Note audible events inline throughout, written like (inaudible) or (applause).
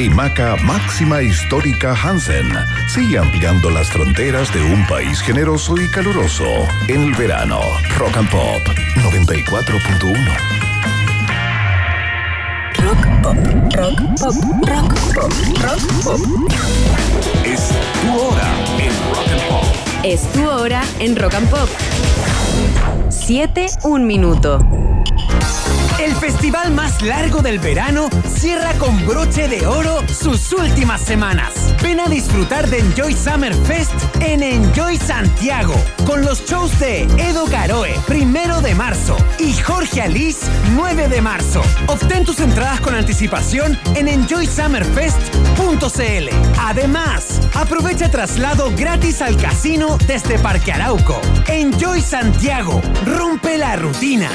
pequeña pausa y Maca Máxima Histórica Hansen sigue ampliando las fronteras de un país generoso y caluroso en el verano. Rock and Pop 94.1. Rock pop, rock pop, rock pop, rock pop. Es tu hora en Rock and Pop. Es tu hora en Rock and Pop. 7, un minuto. El festival más largo del verano cierra con broche de oro sus últimas semanas. Ven a disfrutar de Enjoy Summer Fest en Enjoy Santiago, con los shows de Edo Caroe, primero de marzo, y Jorge Alice, 9 de marzo. Obtén tus entradas con anticipación en enjoysummerfest.cl. Además, aprovecha traslado gratis al casino desde Parque Arauco. Enjoy Santiago, rompe la rutina.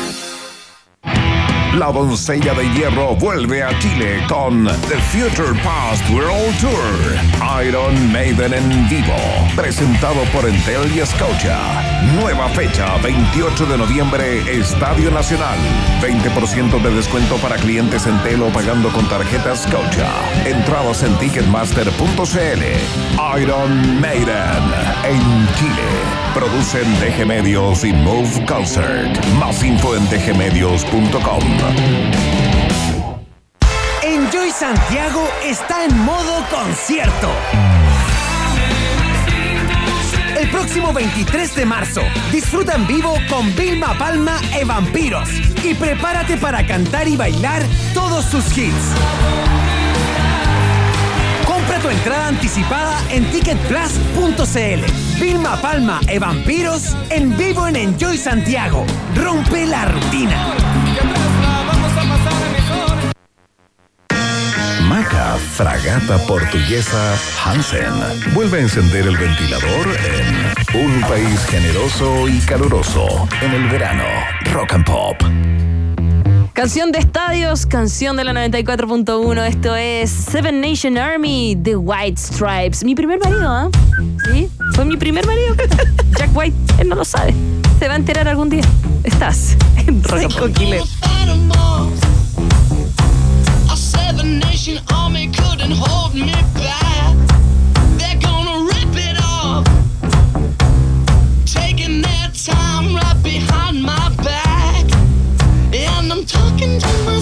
La doncella de hierro vuelve a Chile con The Future Past World Tour. Iron Maiden en vivo. Presentado por Entel y Scotia. Nueva fecha, 28 de noviembre, Estadio Nacional. 20% de descuento para clientes Entel o pagando con tarjeta Scotia. Entradas en ticketmaster.cl. Iron Maiden en Chile. Producen DG Medios y Move Concert. Más info en dgmedios.com. Enjoy Santiago está en modo concierto. El próximo 23 de marzo, disfruta en vivo con Vilma Palma e Vampiros y prepárate para cantar y bailar todos sus hits. Compra tu entrada anticipada en ticketplus.cl. Vilma Palma e Vampiros en vivo en Enjoy Santiago. Rompe la rutina. Maca Fragata Portuguesa Hansen vuelve a encender el ventilador en un país generoso y caluroso en el verano. Rock and Pop. Canción de estadios, canción de la 94.1. Esto es Seven Nation Army, The White Stripes. Mi primer marido, ¿ah? Sí, fue mi primer marido. (laughs) Jack White, él no lo sabe. Se va a enterar algún día. Estás en Rock and Pop. A seven nation army couldn't hold me back. They're gonna rip it off. Taking their time right behind my I'm talking to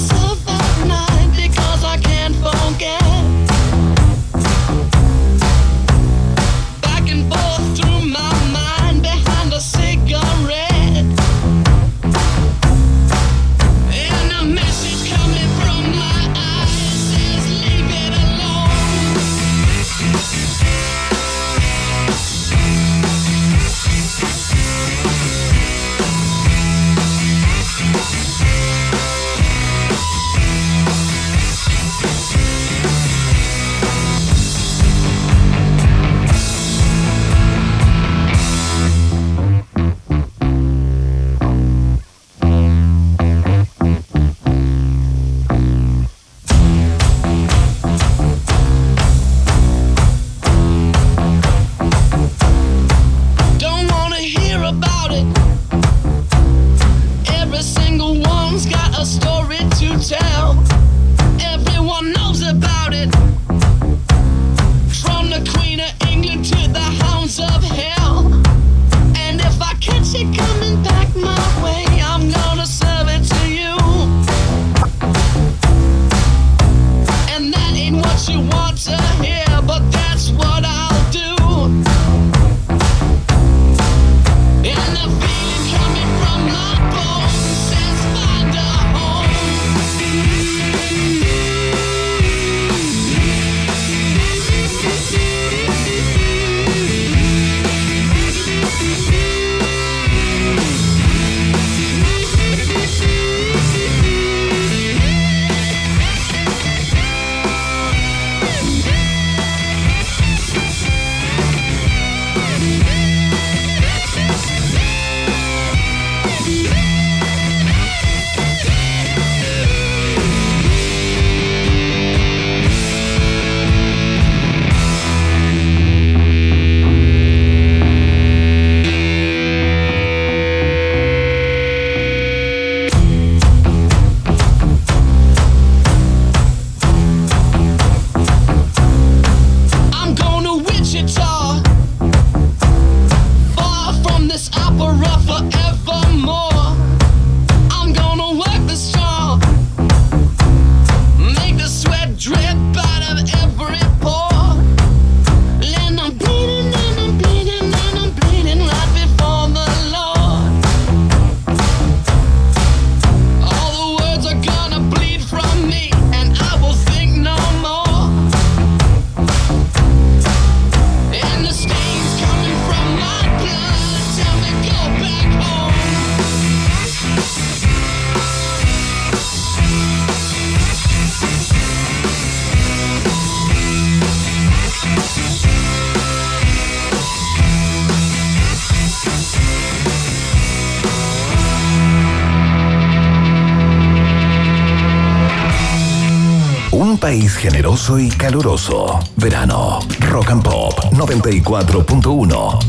generoso y caluroso. Verano. Rock and Pop 94.1.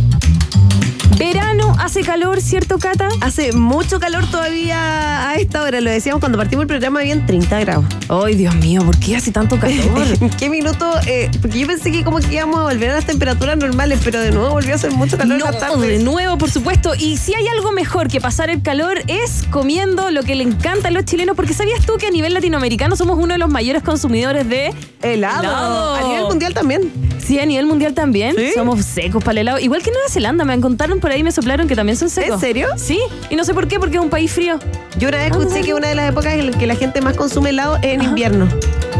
Verano, hace calor, ¿cierto, Cata? Hace mucho calor todavía a esta hora. Lo decíamos cuando partimos el programa, habían 30 grados. Ay, Dios mío, ¿por qué hace tanto calor? (laughs) ¿En qué minuto? Eh, porque yo pensé que como que íbamos a volver a las temperaturas normales, pero de nuevo volvió a hacer mucho calor en la No, tarde. de nuevo, por supuesto. Y si hay algo mejor que pasar el calor es comiendo lo que le encanta a los chilenos, porque ¿sabías tú que a nivel latinoamericano somos uno de los mayores consumidores de Helado. Helado. A nivel mundial también. Sí, a nivel mundial también. ¿Sí? Somos secos para el helado. Igual que Nueva Zelanda, me contaron por ahí, me soplaron que también son secos. ¿En serio? Sí, y no sé por qué, porque es un país frío. Yo una vez Ah, escuché no. que una de las épocas en las que la gente más consume helado es en invierno.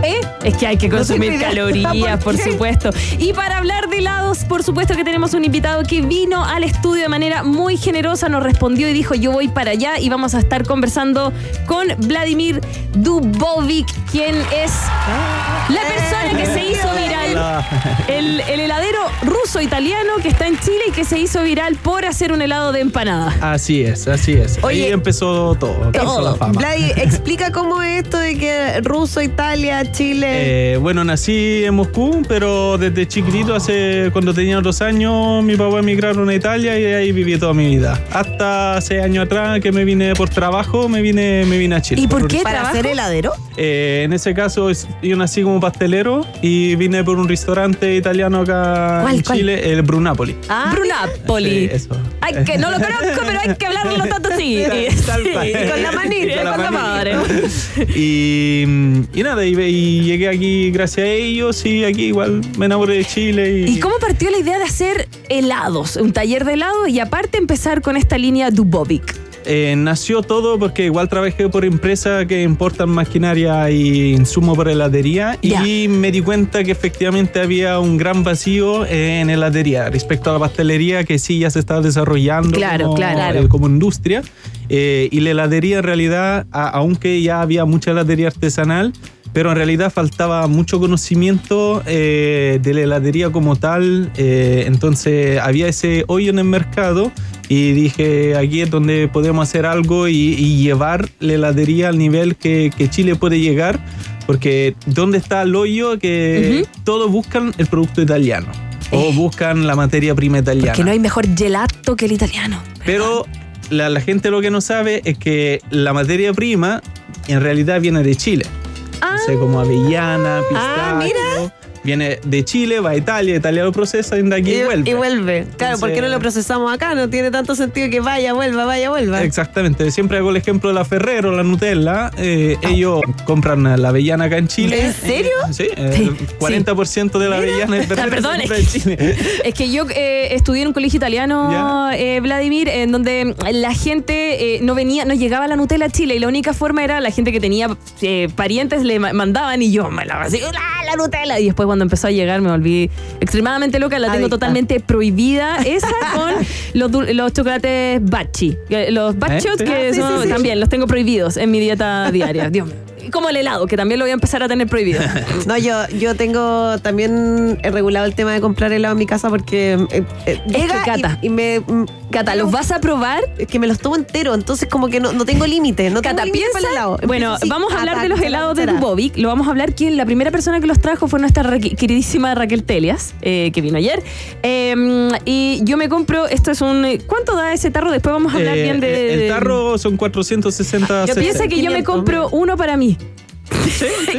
¿Eh? Es que hay que consumir calorías, (laughs) por supuesto. Y para hablar de helados, por supuesto que tenemos un invitado que vino al estudio de manera muy generosa, nos respondió y dijo yo voy para allá y vamos a estar conversando con Vladimir Dubovic, quien es la persona que se hizo viral. (laughs) El, el heladero ruso-italiano que está en Chile y que se hizo viral por hacer un helado de empanada. Así es, así es. Oye, Ahí empezó todo, empezó la fama. Vladi, explica cómo es esto de que ruso, Italia, Chile. Eh, bueno, nací en Moscú, pero desde chiquitito, hace cuando tenía dos años, mi papá emigraron a Italia y ahí viví toda mi vida. Hasta seis años atrás que me vine por trabajo, me vine, me vine a Chile. ¿Y por un- qué? para trabajo? ser heladero. Eh, en ese caso, yo nací como pastelero y vine por un restaurante italiano acá ¿Cuál, en cuál? Chile, el Brunapoli. Ah, Brunapoli. Sí, eso. Ay, que no lo conozco, pero hay que hablarlo tanto así. (laughs) Tal. Sí, con la manita, Con la con la manita. madre. (laughs) Y, y nada, y, y llegué aquí gracias a ellos y aquí igual me enamoré de Chile. Y, ¿Y cómo partió la idea de hacer helados? Un taller de helados y aparte empezar con esta línea Dubovic. Eh, nació todo porque igual trabajé por empresas que importan maquinaria y insumo para heladería Ya. y me di cuenta que efectivamente había un gran vacío en heladería respecto a la pastelería que sí ya se estaba desarrollando Claro, como, claro. eh, como industria Eh, y la heladería en realidad, a- aunque ya había mucha heladería artesanal, pero en realidad faltaba mucho conocimiento eh, de la heladería como tal, eh, entonces había ese hoyo en el mercado y dije, aquí es donde podemos hacer algo y, y llevar la heladería al nivel que, que Chile puede llegar, porque ¿dónde está el hoyo? Que todos buscan el producto italiano o buscan la materia prima italiana. Que no hay mejor gelato que el italiano. Pero la, la gente lo que no sabe es que la materia prima en realidad viene de Chile. Ah. O sea, como avellana, pistacho. Ah, mira. Viene de Chile, va a Italia, Italia lo procesa y de aquí y, vuelve. y vuelve. Claro, ¿por qué no lo procesamos acá? No tiene tanto sentido que vaya, vuelva, vaya, vuelva. Exactamente, siempre hago el ejemplo de la Ferrero, la Nutella. eh, ellos compran la avellana acá en Chile. ¿En serio? Sí, el 40% de la avellana de (laughs) Ferrero Perdón, compra en Chile. (laughs) Es que yo eh, estudié en un colegio italiano, eh, Vladimir, en donde la gente eh, no venía, no llegaba la Nutella a Chile y la única forma era la gente que tenía eh, parientes le ma- mandaban y yo me la así, ¡Ah, la Nutella! Y después cuando empezó a llegar me volví extremadamente loca, la tengo Adicta. totalmente prohibida. Esa (laughs) con los, los chocolates bachi. Los bachos ¿Eh? que Ah, sí, son- sí, sí. también los tengo prohibidos en mi dieta diaria. Dios mío. Como el helado, que también lo voy a empezar a tener prohibido. (laughs) No, yo, yo tengo también he regulado el tema de comprar helado en mi casa porque eh, eh, llega que, Cata. y, y me... Cata, ¿los vas a probar? Es que me los tomo entero, entonces como que no, no tengo límite. No tengo Cata, límite para el piensa. helado. Bueno, vamos a hablar de los helados de. Dubovic. Lo vamos a hablar quien la primera persona que los trajo fue nuestra Ra- queridísima Raquel Telias, eh, que vino ayer. Eh, y yo me compro, esto es un. ¿Cuánto da ese tarro? Después vamos a hablar Eh, bien de. el tarro son 460 Yo pienso que yo me 500, compro uno para mí.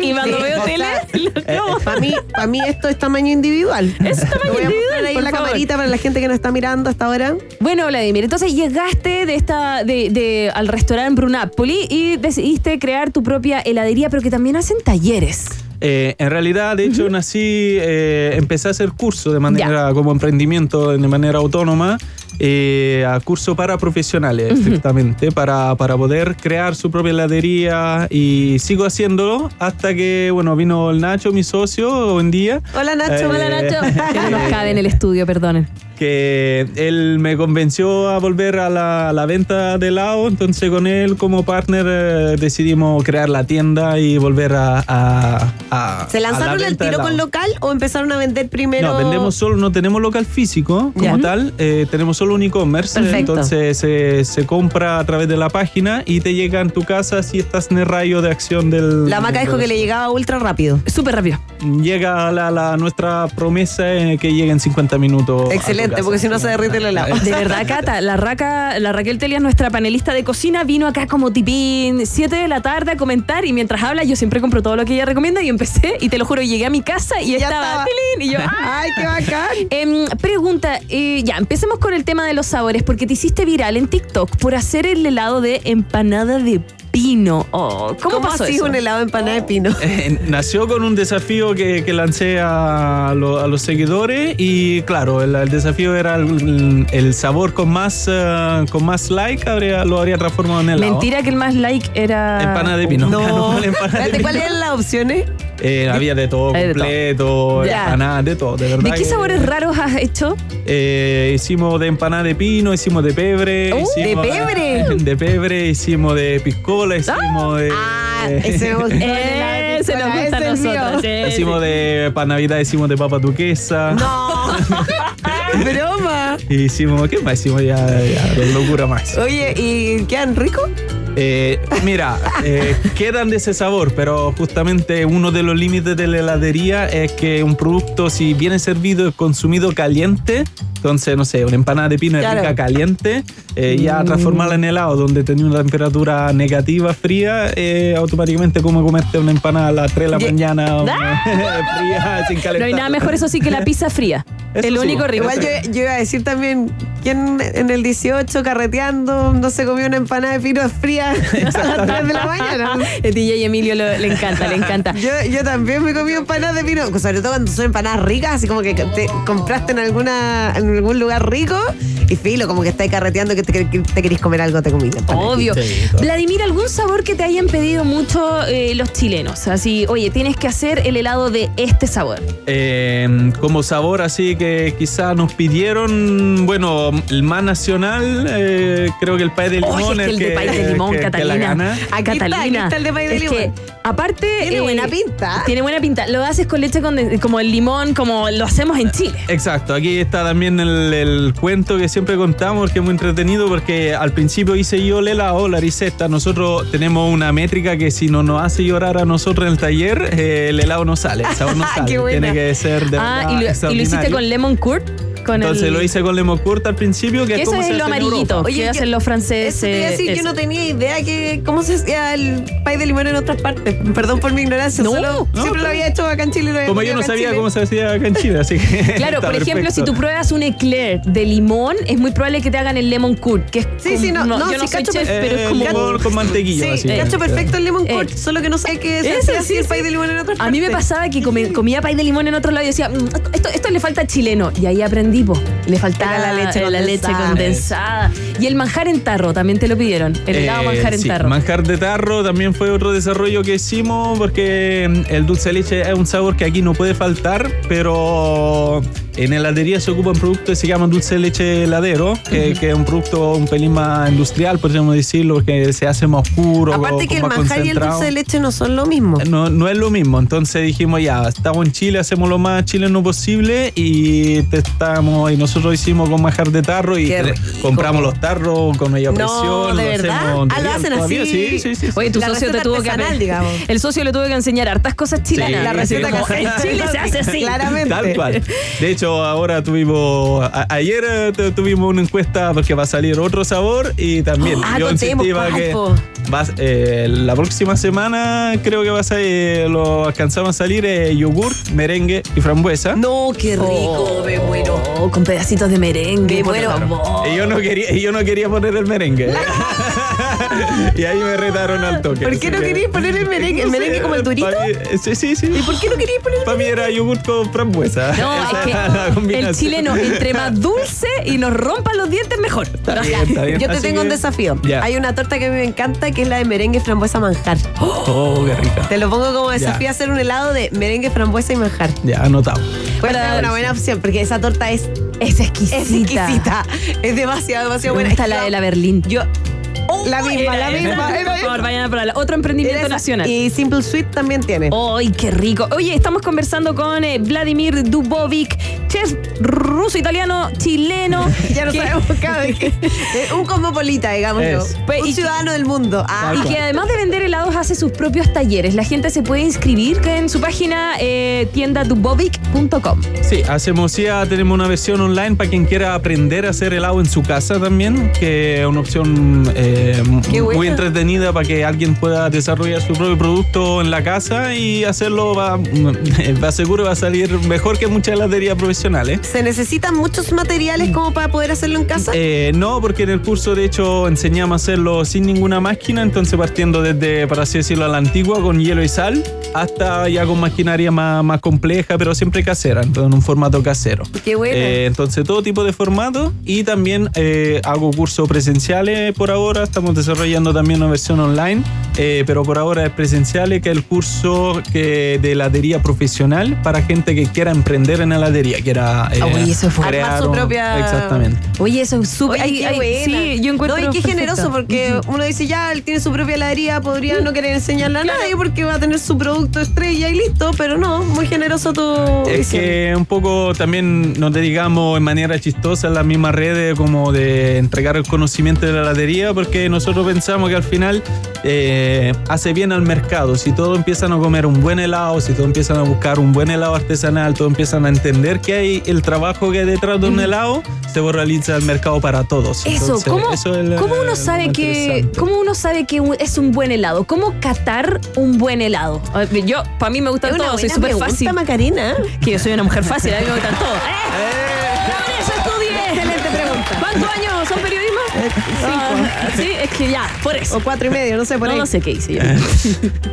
Y cuando Sí, veo tele, (laughs) lo como. Para mí, mí esto es tamaño individual. Es tamaño voy a individual, ahí por en la favor. camarita para la gente que nos está mirando hasta ahora. Bueno, Vladimir, entonces llegaste de esta, de, de- al restaurante Brunapoli y decidiste crear tu propia heladería, pero que también hacen talleres. Eh, en realidad, de hecho, nací, eh, empecé a hacer curso de manera como emprendimiento, de manera autónoma, eh, a curso para profesionales, estrictamente, para, para poder crear su propia heladería y sigo haciéndolo hasta que, bueno, vino el Nacho, mi socio, hoy en día. Hola Nacho. Hola, Nacho. (laughs) Que no nos cabe en el estudio, perdonen. Que él me convenció a volver a la, a la venta de helado, entonces con él como partner eh, decidimos crear la tienda y volver a... a- a- ¿Se la lanzaron al de tiro con local o empezaron a vender primero? No, vendemos solo, no tenemos local físico como tal, eh, tenemos solo un e-commerce. Entonces se, se compra a través de la página y te llega en tu casa si estás en el rayo de acción del. La maca dijo que le llegaba ultra rápido. Súper rápido. Llega la, la- nuestra promesa eh, que llega en 50 minutos. Excelente, porque si no se derrite el helado. De verdad, Cata, la, raca, la Raquel Telias, nuestra panelista de cocina, vino acá como tipín 7 de la tarde a comentar y mientras habla yo siempre compro todo lo que ella recomienda y empecé y te lo juro, llegué a mi casa y estaba, estaba. tilín, y yo, ¡ah! (laughs) ¡Ay, qué bacán! Em, pregunta, eh, ya, empecemos con el tema de los sabores, porque te hiciste viral en TikTok por hacer el helado de empanada de pino. Oh, ¿Cómo, ¿Cómo, pasó así eso? un helado de empanada de pino? Eh, nació con un desafío que, que lancé a, lo- a los seguidores y claro, el, el desafío era el, el sabor con más eh, con más like habría, lo habría transformado en helado. Mentira que el más like era... Empanada de pino. No. (laughs) Empanada de pino. ¿cuáles eran las opciones? Eh, había de todo, Hay de todo. completo, Ya. empanada, de todo, de verdad. ¿De qué que- sabores raros has hecho? Eh, hicimos de empanada de pino, hicimos de pebre. Uh, hicimos- ¿de pebre? De pebre, hicimos de piscola, hicimos de. Ah, ese el Eh, se nos gusta a nosotros. sí, Hicimos sí. de. Para Navidad hicimos de papa duquesa. No, (laughs) broma. Hicimos. ¿Qué más hicimos? Ya, ya, de locura más. Oye, ¿y quedan ricos? Eh, mira, eh, quedan de ese sabor, pero justamente uno de los límites de la heladería es que un producto, si viene servido y consumido caliente, entonces, no sé, una empanada de pino es Claro. rica caliente, eh, ya transformarla en helado donde tenía una temperatura negativa fría, eh, automáticamente como comerte una empanada a las 3 de la mañana (laughs) una (laughs) fría, sin calentar. No hay nada mejor, eso sí, que la pizza fría. Eso el sí. único rico. Igual yo, yo iba a decir también, ¿quién en el 18 carreteando no se comió una empanada de pino fría (laughs) a las 3 de la mañana? (laughs) El DJ Emilio lo- le encanta, le encanta. Yo, yo también me comí empanadas de pino, sobre todo cuando son empanadas ricas, así como que te compraste en alguna en algún lugar rico y filo, como que estáis carreteando que te, que te querés comer algo, te comí. Obvio. Sí. Vladimir, ¿algún sabor que te hayan pedido mucho eh, los chilenos? Así, oye, tienes que hacer el helado de este sabor. Eh, como sabor así que quizá nos pidieron, bueno, el más nacional, eh, creo que el pay de limón Oye, es que el de pay de limón, que- que la Catalina. Aquí está, Catalina. aquí está el de pay de Es limón. que, aparte. eh, Tiene buena pinta. Tiene buena pinta. Lo haces con leche conde- como el limón, como lo hacemos en Chile. Exacto, aquí está también el, el cuento que siempre contamos, que es muy entretenido, porque al principio hice yo el helado, la receta. Nosotros tenemos una métrica que si no nos hace llorar a nosotros en el taller, eh, el helado no sale, el sabor no (laughs) sale. Qué buena. Tiene que ser de Ah, verdad y lo, y lo hiciste extraordinario. Lemon curd. Con Entonces el, lo hice con lemon curd al principio, que Que es eso como es lo amarillito. Europa. que hacen los franceses. Eso te iba a decir, yo no tenía idea que cómo se hacía el pay de limón en otras partes. Perdón por mi ignorancia, No, solo no, siempre lo había hecho acá en Chile. y lo había Como yo no sabía Chile. cómo se hacía acá en Chile, así que. (laughs) Claro, (laughs) por ejemplo, si tú pruebas un eclair de limón, es muy probable que te hagan el lemon curd, que es Sí, sí, no, no, yo no soy cacho, chef, pero- es Eh, como limón con mantequilla, Sí, cacho perfecto el lemon Eh. curd, solo que no sé qué se hacía sí, así el pay de limón en otras A mí me partes. pasaba que (laughs) comía pay de limón en otro lado y decía, "Mm, esto, esto le falta chileno. Y ahí aprendí, po. Le faltaba Era la leche la leche condensada. condensada. Y el manjar en tarro también te lo pidieron. El helado Eh, manjar en sí, tarro. Manjar de tarro también fue otro desarrollo que hicimos porque mm, el dulce de leche es un sabor que aquí no puede faltar, pero en heladería se ocupa un producto que se llama dulce de leche heladero, que, que es un producto un pelín más industrial, podríamos decirlo, que se hace más oscuro. Aparte con- que el manjar y el dulce de leche no son lo mismo. No, no es lo mismo, entonces dijimos ya, estamos en Chile, hacemos lo más chileno posible y testamos y nosotros hicimos con manjar de tarro y compramos los tarros con media No, presión. ¿de lo verdad? hacemos Ah, lo hacen todavía. así. Sí, sí, sí. sí. Oye, tu La socio te tuvo que digamos. El socio le tuvo que enseñar hartas cosas chilenas. La receta sí. casera. En Chile se hace así. (laughs) Claramente. Tal cual. De hecho, ahora tuvimos. a- ayer eh, tu- tuvimos una encuesta porque va a salir otro sabor y también Ah, yo ¿cuál, que. vas- eh, la próxima semana creo que va a salir, lo alcanzamos a salir eh, yogur, merengue y frambuesa. No, qué rico, me muero. Oh, con pedacitos de merengue. Me muero. Y yo no quería, y yo no quería poner el merengue. (laughs) (laughs) y ahí me retaron al toque. ¿Por qué no que- querías poner el merengue? ¿El merengue como el durito? sí, sí, sí. ¿Y por qué no querías poner el Para mí era yogur con frambuesa. No, Esa (laughs) es que el chileno, entre más (laughs) dulce y nos rompan los dientes, mejor. Está bien, está bien. Yo te Así tengo un que- desafío. Ya. Hay una torta que a mí me encanta que es la de merengue, frambuesa, manjar. Oh, qué rica. Te lo pongo como desafío a hacer un helado de merengue, frambuesa y manjar. Ya, anotado. Para- ser una buena opción porque esa torta es Es exquisita. Es exquisita. Es demasiado, demasiado Me buena. gusta Es la de la Berlín. Yo. La misma, la misma. era Por favor, vayan a probarla. Otro emprendimiento nacional. Y Simple Sweet también tiene. ¡Ay, qué rico! Oye, estamos conversando con eh, Vladimir Dubovic, chef ruso, italiano, chileno. (laughs) Ya no que- sabemos cada vez que. (laughs) eh, Un cosmopolita, digámoslo. Es. Pues, un y- ciudadano del mundo. Ah, Y que además de vender helados hace sus propios talleres. La gente se puede inscribir en su página eh, tiendadubovic.com. Sí, hacemos ya, tenemos una versión online para quien quiera aprender a hacer helado en su casa también, que es una opción eh, Qué muy buena. entretenida para que alguien pueda desarrollar su propio producto en la casa y hacerlo va, (laughs) va seguro va a salir mejor que muchas heladerías profesionales. ¿Se necesitan muchos materiales como para poder hacerlo en casa? Eh, no, porque en el curso de hecho enseñamos a hacerlo sin ninguna máquina, entonces partiendo desde, para así decirlo, a la antigua con hielo y sal, hasta ya con maquinaria más, más compleja, pero siempre casera, entonces en un formato casero. Qué buena. Eh, entonces todo tipo de formato y también eh, hago cursos presenciales por ahora, estamos desarrollando también una versión online, eh, pero por ahora es presenciales, que es el curso que, de heladería profesional para gente que quiera emprender en heladería, quiera eh, Ah, oye, eso fue- crear Armar su un- propia- Exactamente. Oye, eso es súper. Sí, yo encuentro. No, y qué perfecto. generoso, porque uno dice ya, él tiene su propia heladería, podría no querer enseñarle a nadie porque va a tener su producto estrella y listo, pero no, muy generoso tu Es visión. que un poco también, no te digamos en manera chistosa, en las mismas redes como de entregar el conocimiento de la heladería, porque nosotros pensamos que al final eh, hace bien al mercado. Si todos empiezan a comer un buen helado, si todos empiezan a buscar un buen helado artesanal, todos empiezan a entender que hay el trabajo que hay detrás de un helado, se realiza el mercado para todos. Eso, Entonces, ¿cómo, eso es lo- cómo uno sabe que cómo uno sabe que es un buen helado? ¿Cómo catar un buen helado? Yo, para mí me una todos, soy súper fácil. Macarena. Que yo soy una mujer fácil, a mí me gustan todos. (laughs) ¡Eh! Por eso estudié. Excelente pregunta. ¿Cuántos años son periodismo? Ah, sí, es que ya, por eso. O cuatro y medio, no sé, por No, ahí. no sé qué hice yo. (laughs)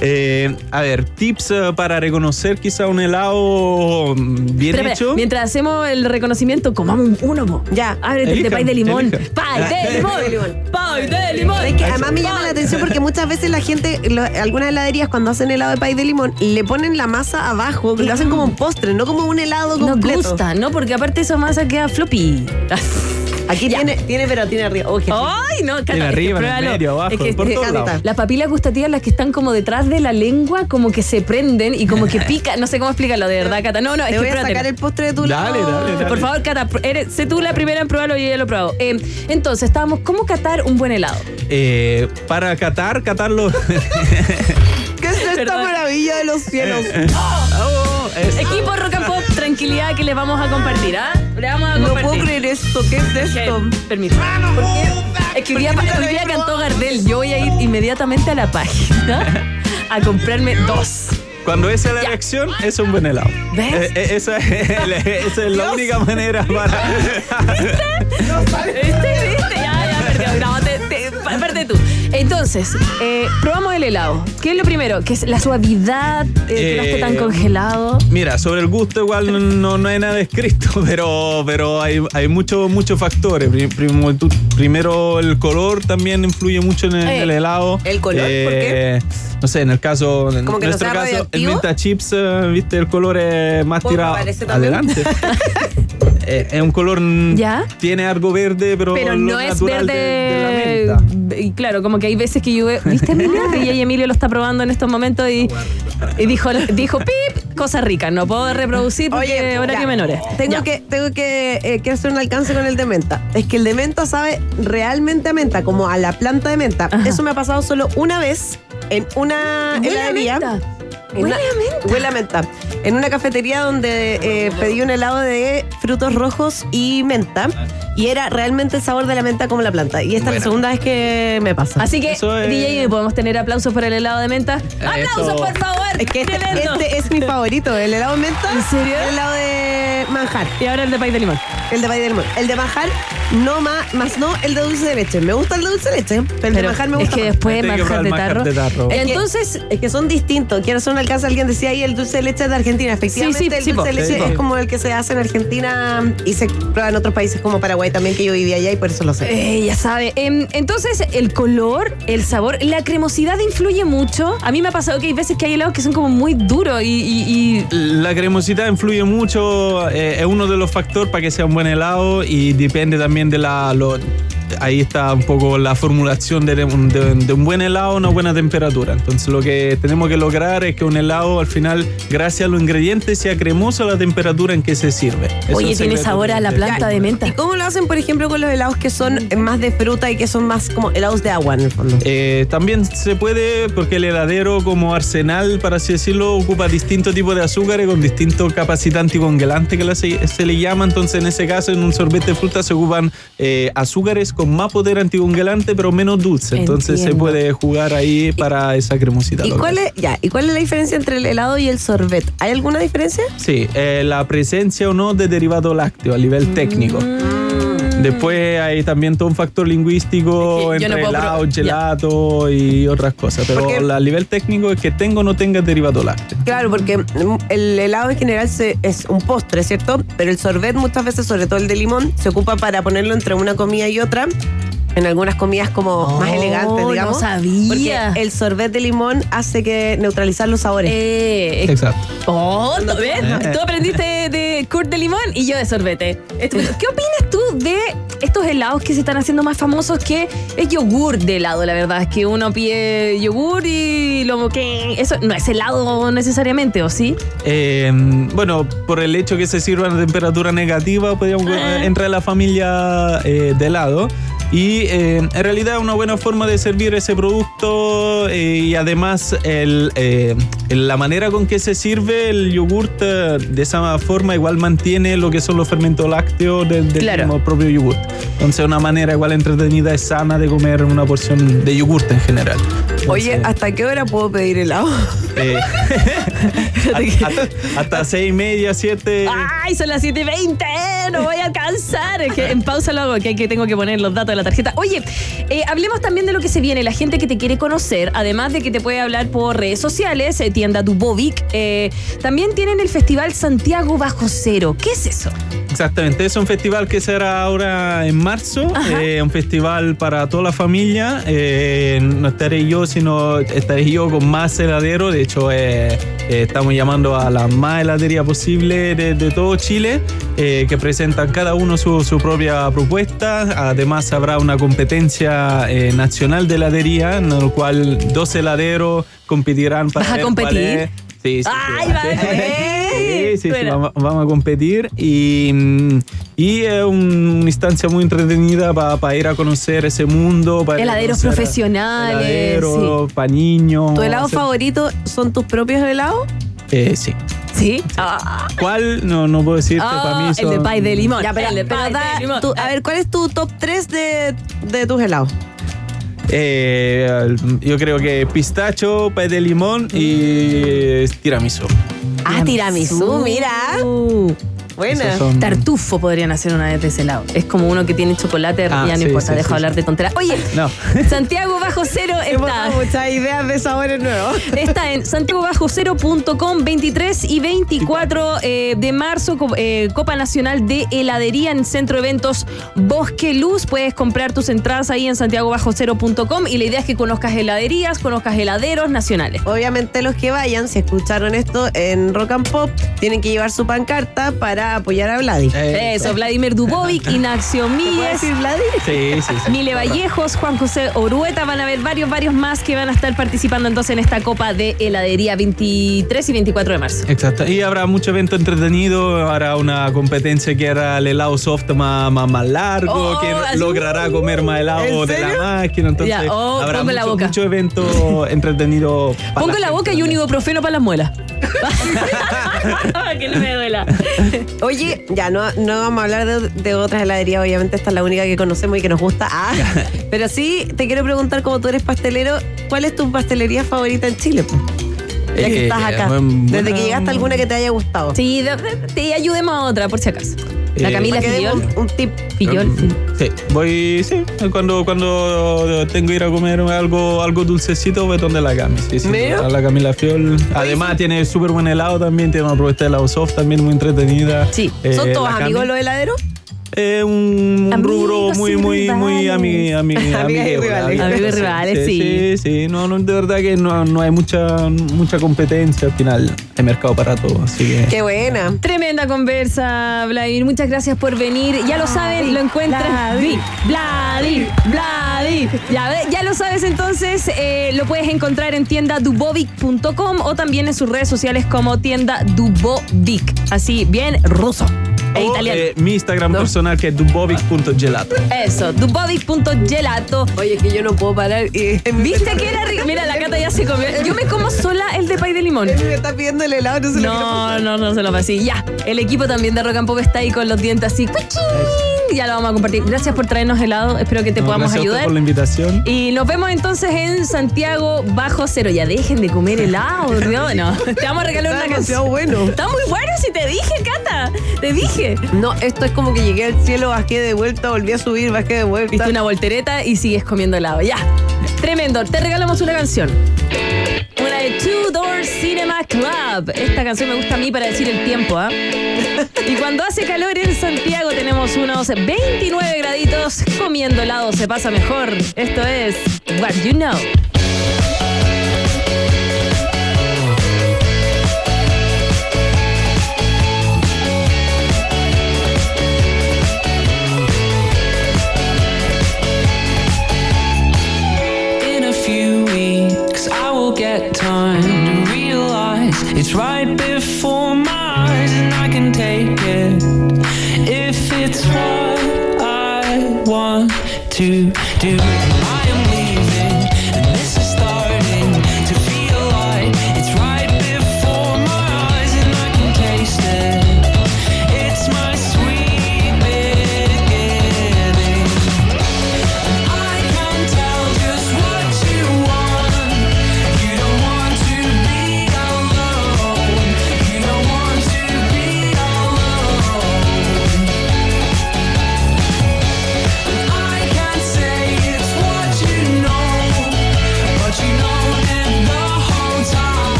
Eh, a ver, tips eh, para reconocer quizá un helado mm, bien espera, hecho. mientras hacemos el reconocimiento, comamos uno, po. Ya. Ábrete el de Elijan, pay de limón. Pay de limón. Pay de limón. Pay de limón. Es que además me llama la atención porque muchas veces la gente, lo- algunas heladerías cuando hacen helado de pay de limón, le ponen la masa abajo, lo hacen como un postre, no como un helado Nos completo. gusta, ¿no? Porque aparte esa masa queda floppy. (laughs) Aquí Ya. tiene, tiene, pero tiene arriba. Rico. ¡Ay, no! Cata, Tiene es que arriba, en el medio, abajo, Es que por eh, todos canta. lados. Las papilas gustativas, las que están como detrás de la lengua, como que se prenden y como que (laughs) pica. No sé cómo explicarlo, de verdad, Cata. No, no, es Te que voy a sacar el postre de tu Dale, lado. dale, dale. Por favor, Cata, eres, sé tú la primera en probarlo y yo ya lo he probado. Eh, entonces, estábamos, ¿cómo catar un buen helado? Eh, para catar, catarlo. (laughs) ¿Qué es esta Perdón. maravilla de los cielos? Oh, es- Equipo Pop, tranquilidad que les vamos a compartir, ¿ah? Le vamos a No puedo creer esto. ¿Qué es esto? Ok, Permíteme. Es que hoy día, ¿Por qué no hoy día cantó? Gardel. Yo voy a ir inmediatamente a la página a comprarme dos. Cuando esa es la reacción, es un buen helado. ¿Ves? Eh, eh, esa, es, esa es la única manera para. ¿Viste? ¿Viste? Ya, ya, Entonces, eh, probamos el helado. ¿Qué es lo primero? Que es la suavidad, eh, que no esté tan Eh, congelado. Mira, sobre el gusto igual no, no hay nada escrito, (laughs) pero, pero hay, hay muchos muchos factores. Primero el color también influye mucho en el, Eh, el helado. ¿el color? ¿Por qué? No sé, en el caso, en ¿Como que no nuestro caso, el menta chips, viste, el color es más ¿Puedo tirado adelante. (laughs) Es un color, ¿Ya? tiene algo verde, pero, Pero no es natural verde. de- de la menta. Claro, como que hay veces que yo veo. ¿Viste, Emilio? (laughs) Que ya Emilio lo está probando en estos momentos y, y dijo, dijo, pip, cosa rica. No puedo reproducir porque Oye, horario ya. menores. Tengo Ya. que, tengo que, eh, hacer un alcance con el de menta. Es que el de menta sabe realmente a menta, como a la planta de menta. Ajá. Eso me ha pasado solo una vez en una heladería. menta. En Huele una- a menta. Huele a menta. En una cafetería donde eh, pedí un helado de frutos rojos y menta. Y era realmente el sabor de la menta como la planta. Y esta es la segunda vez que me pasa. Así que, Eso es- DJ, ¿podemos tener aplausos por el helado de menta? ¡Aplausos, por favor! es que este, Tremendo. este es mi favorito. El helado de menta. ¿En serio? El helado de manjar. Y ahora el de pay de limón. El de pay de limón. El de manjar, no más, más no el de dulce de leche. Me gusta el de dulce de leche, pero el de Pero manjar me es gusta que más. después que manjar de tarro. de tarro. Es que- Entonces, Es que son distintos. Quiero hacer un alcance. Alguien decía ahí el dulce de leche es de Argentina. Efectivamente, Sí, sí, el sí, dulce de leche es como el que se hace en Argentina y se prueba en otros países como Paraguay también, que yo vivía allá y por eso lo sé. Eh, ya sabe. Em, entonces, el color, el sabor, la cremosidad influye mucho. A mí me ha pasado que hay veces que hay helados que son como muy duros y, y- y- La cremosidad influye mucho, eh, es uno de los factores para que sea un buen helado y depende también de la... lo- ahí está un poco la formulación de, un- de- de un buen helado a una buena temperatura. Entonces lo que tenemos que lograr es que un helado al final, gracias a los ingredientes, sea cremoso a la temperatura en que se sirve. Eso Oye, tiene sabor a la planta de menta. ¿Y cómo lo hacen, por ejemplo, con los helados que son más de fruta y que son más como helados de agua en el fondo? Eh, también se puede, porque el heladero como arsenal, para así decirlo, ocupa distintos tipos de azúcares con distintos capacitantes y congelantes que se, se le llama. Entonces, en ese caso, en un sorbete de fruta se ocupan eh, azúcares con más poder anticongelante, pero menos dulce. Entonces, se puede jugar ahí para esa cremosidad. ¿Y cuál, es, ya, ¿Y cuál es la diferencia entre el helado y el sorbet? ¿Hay alguna diferencia? Sí, eh, la presencia o no de derivado lácteo a nivel técnico. Después hay también todo un factor lingüístico Es que yo no entre puedo helado, gelato y otras cosas. Pero Porque- a nivel técnico es que tenga o no tenga derivado lácteo. Claro, porque mm, el helado en general se- es un postre, ¿cierto? Pero el sorbet muchas veces, sobre todo el de limón, se ocupa para ponerlo entre una comida y otra. En algunas comidas como más Oh, elegantes, no digamos. sabía. Porque el sorbet de limón hace que neutralizar los sabores. Eh, Exacto. Oh, ¿tú ves? Eh. Tú aprendiste de Kurt de limón y yo de sorbete. ¿Qué opinas tú de estos helados que se están haciendo más famosos que es yogur de helado? La verdad es que uno pide yogur y lo que eso no es helado necesariamente, ¿o sí? Eh, bueno, por el hecho que se sirva a temperatura negativa, podríamos Ah. entrar en la familia eh, de helado. Y eh, en realidad una buena forma de servir ese producto eh, y además el, eh, la manera con que se sirve el yogurt eh, de esa forma igual mantiene lo que son los fermentos lácteos del, del Claro. mismo propio yogurt. Entonces una manera igual entretenida y sana de comer una porción de yogurt en general. Oye, Entonces, ¿hasta qué hora puedo pedir helado? eh, (laughs) (laughs) hasta, hasta seis y media, siete. ¡Ay, son las 7.20! ¡No voy a alcanzar! Es que en pausa lo hago, que, tengo que poner los datos de la tarjeta. Oye, eh, hablemos también de lo que se viene. La gente que te quiere conocer, además de que te puede hablar por redes sociales, eh, tienda Dubovic, eh, también tienen el Festival Santiago Bajo Cero. ¿Qué es eso? Exactamente, es un festival que será ahora en marzo, eh, un festival para toda la familia. no estaré yo, sino estaré yo con más heladeros. De hecho, estamos llamando a la más heladería posible de, de todo Chile, que presentan cada uno su, su propia propuesta. Además, habrá una competencia eh, nacional de heladería, en la cual dos heladeros competirán para ¿Vas a ver competir? Sí, sí, sí, ¡Ay, va a va! ser. Sí, sí, sí, Bueno. vamos, vamos a competir y, mm, y es un- una instancia muy entretenida para ir a conocer ese mundo. Para Heladeros profesionales, Heladeros, para niños. ¿Tu helado favorito son tus propios helados? Eh, sí. ¿Sí? Ah, ¿Cuál? No, no puedo decirte. ah, para mí el de pay de limón. Ya, pero, el de pero pay da de limón. tu- a ver, ¿cuál es tu top 3 de, de tus helados? Eh, yo creo que pistacho, pay de limón y tiramisú. Ah, tiramisú, mira. Buena. Son- Tartufo podrían hacer una vez de ese lado. Es como uno que tiene chocolate, Ah, ya no sí, importa, sí, deja sí, hablar sí. de tonteras. Oye, No. (laughs) Santiago Bajo Cero (laughs) está. muchas ideas de sabores nuevos. (laughs) Está en santiagobajocero.com 23 y 24 eh, de marzo, eh, Copa Nacional de Heladería en Centro de Eventos Bosque Luz. Puedes comprar tus entradas ahí en santiagobajocero.com y la idea es que conozcas heladerías, conozcas heladeros nacionales. Obviamente los que vayan, si escucharon esto en Rock and Pop, tienen que llevar su pancarta para apoyar a Vladi. Eso, Vladimir Dubovic, Ignacio ¿Puedes Míguez. decir Vladi? Sí, sí, sí. Mile Vallejos, Juan José Orueta, van a haber varios, varios más que van a estar participando entonces en esta Copa de Heladería 23 y 24 de marzo. Exacto. Y habrá mucho evento entretenido. Habrá una competencia que hará el helado soft más, más, más largo, Oh, que logrará comer más helado ¿En de la máquina. Entonces, Ya, oh, habrá pongo la mucho, boca. mucho evento (laughs) entretenido. Pongo la gente boca y un ibuprofeno para las muelas. (laughs) (laughs) que no me duela. Oye, ya no, no vamos a hablar de, de otras heladerías, obviamente esta es la única que conocemos y que nos gusta. Ah, (laughs) pero sí, te quiero preguntar, como tú eres pastelero, ¿cuál es tu pastelería favorita en Chile? Ya que estás acá. Desde que llegaste, alguna que te haya gustado. Sí, de- de- te ayudemos a otra, por si acaso. La Eh, Camila que Fillol. demos un, un tip. Fillol. Sí, voy, sí, cuando, cuando tengo que ir a comer algo, algo dulcecito, voy donde la Cami. Sí, sí, ¿Mira? a la Camila Fiol. Además, tiene súper buen helado también, tiene una propuesta de helado soft también muy entretenida. Sí. Eh, ¿Son todos la Cami. amigos los heladeros? Es un Amigos rubro muy, muy, muy ami, ami, (laughs) y rivales. Amigos y rivales, sí. Sí, sí, no, no, de verdad que no, no hay mucha, mucha competencia al final. Hay mercado para todo, así que. Qué buena. Tremenda conversa, Vladimir. Muchas gracias por venir. Ya lo saben, lo encuentran. Vladi. Vladi, Vladi. Ya, ya lo sabes entonces, eh, lo puedes encontrar en tienda dubovic.com o también en sus redes sociales como tienda dubovic. Así, bien ruso O, italiano. eh, mi Instagram personal que es dubovic.gelato. Eso, dubovic.gelato. Oye, que yo no puedo parar. ¿Viste que era rico? Mira, la cata ya se comió. Yo me como sola el de pay de limón. Él me está pidiendo el helado, no se lo quiero No, no, no se lo pasé. Ya, el equipo también de Rock and Pop está ahí con los dientes así. ¡cuchín! Ya lo vamos a compartir. Gracias por traernos helado. Espero que te No, podamos gracias a ayudar. por la invitación. Y nos vemos entonces en Santiago bajo cero. Ya dejen de comer helado. (laughs) No, te vamos a regalar Está una demasiado canción. bueno. Está muy bueno, si te dije, Cata. Te dije. (laughs) No, esto es como que llegué al cielo, bajé de vuelta, volví a subir, bajé de vuelta. Viste una voltereta y sigues comiendo helado. Ya. Tremendo. Te regalamos una canción. Una de Two Door Cinema Club. Esta canción me gusta a mí para decir el tiempo, ¿ah? Y cuando hace calor en Santiago tenemos unos 29 graditos. Comiendo helado se pasa mejor. Esto es What You Know. It's right before my eyes, and I can take it if it's what I want to do.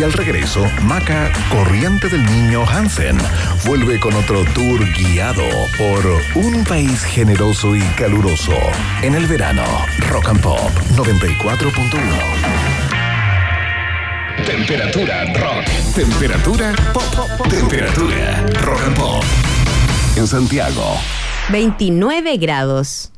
Y al regreso, Maca, corriente del niño Hansen, vuelve con otro tour guiado por un país generoso y caluroso. En el verano, Rock and Pop 94.1. Temperatura rock. Temperatura pop. Temperatura rock and pop. En Santiago. 29 grados.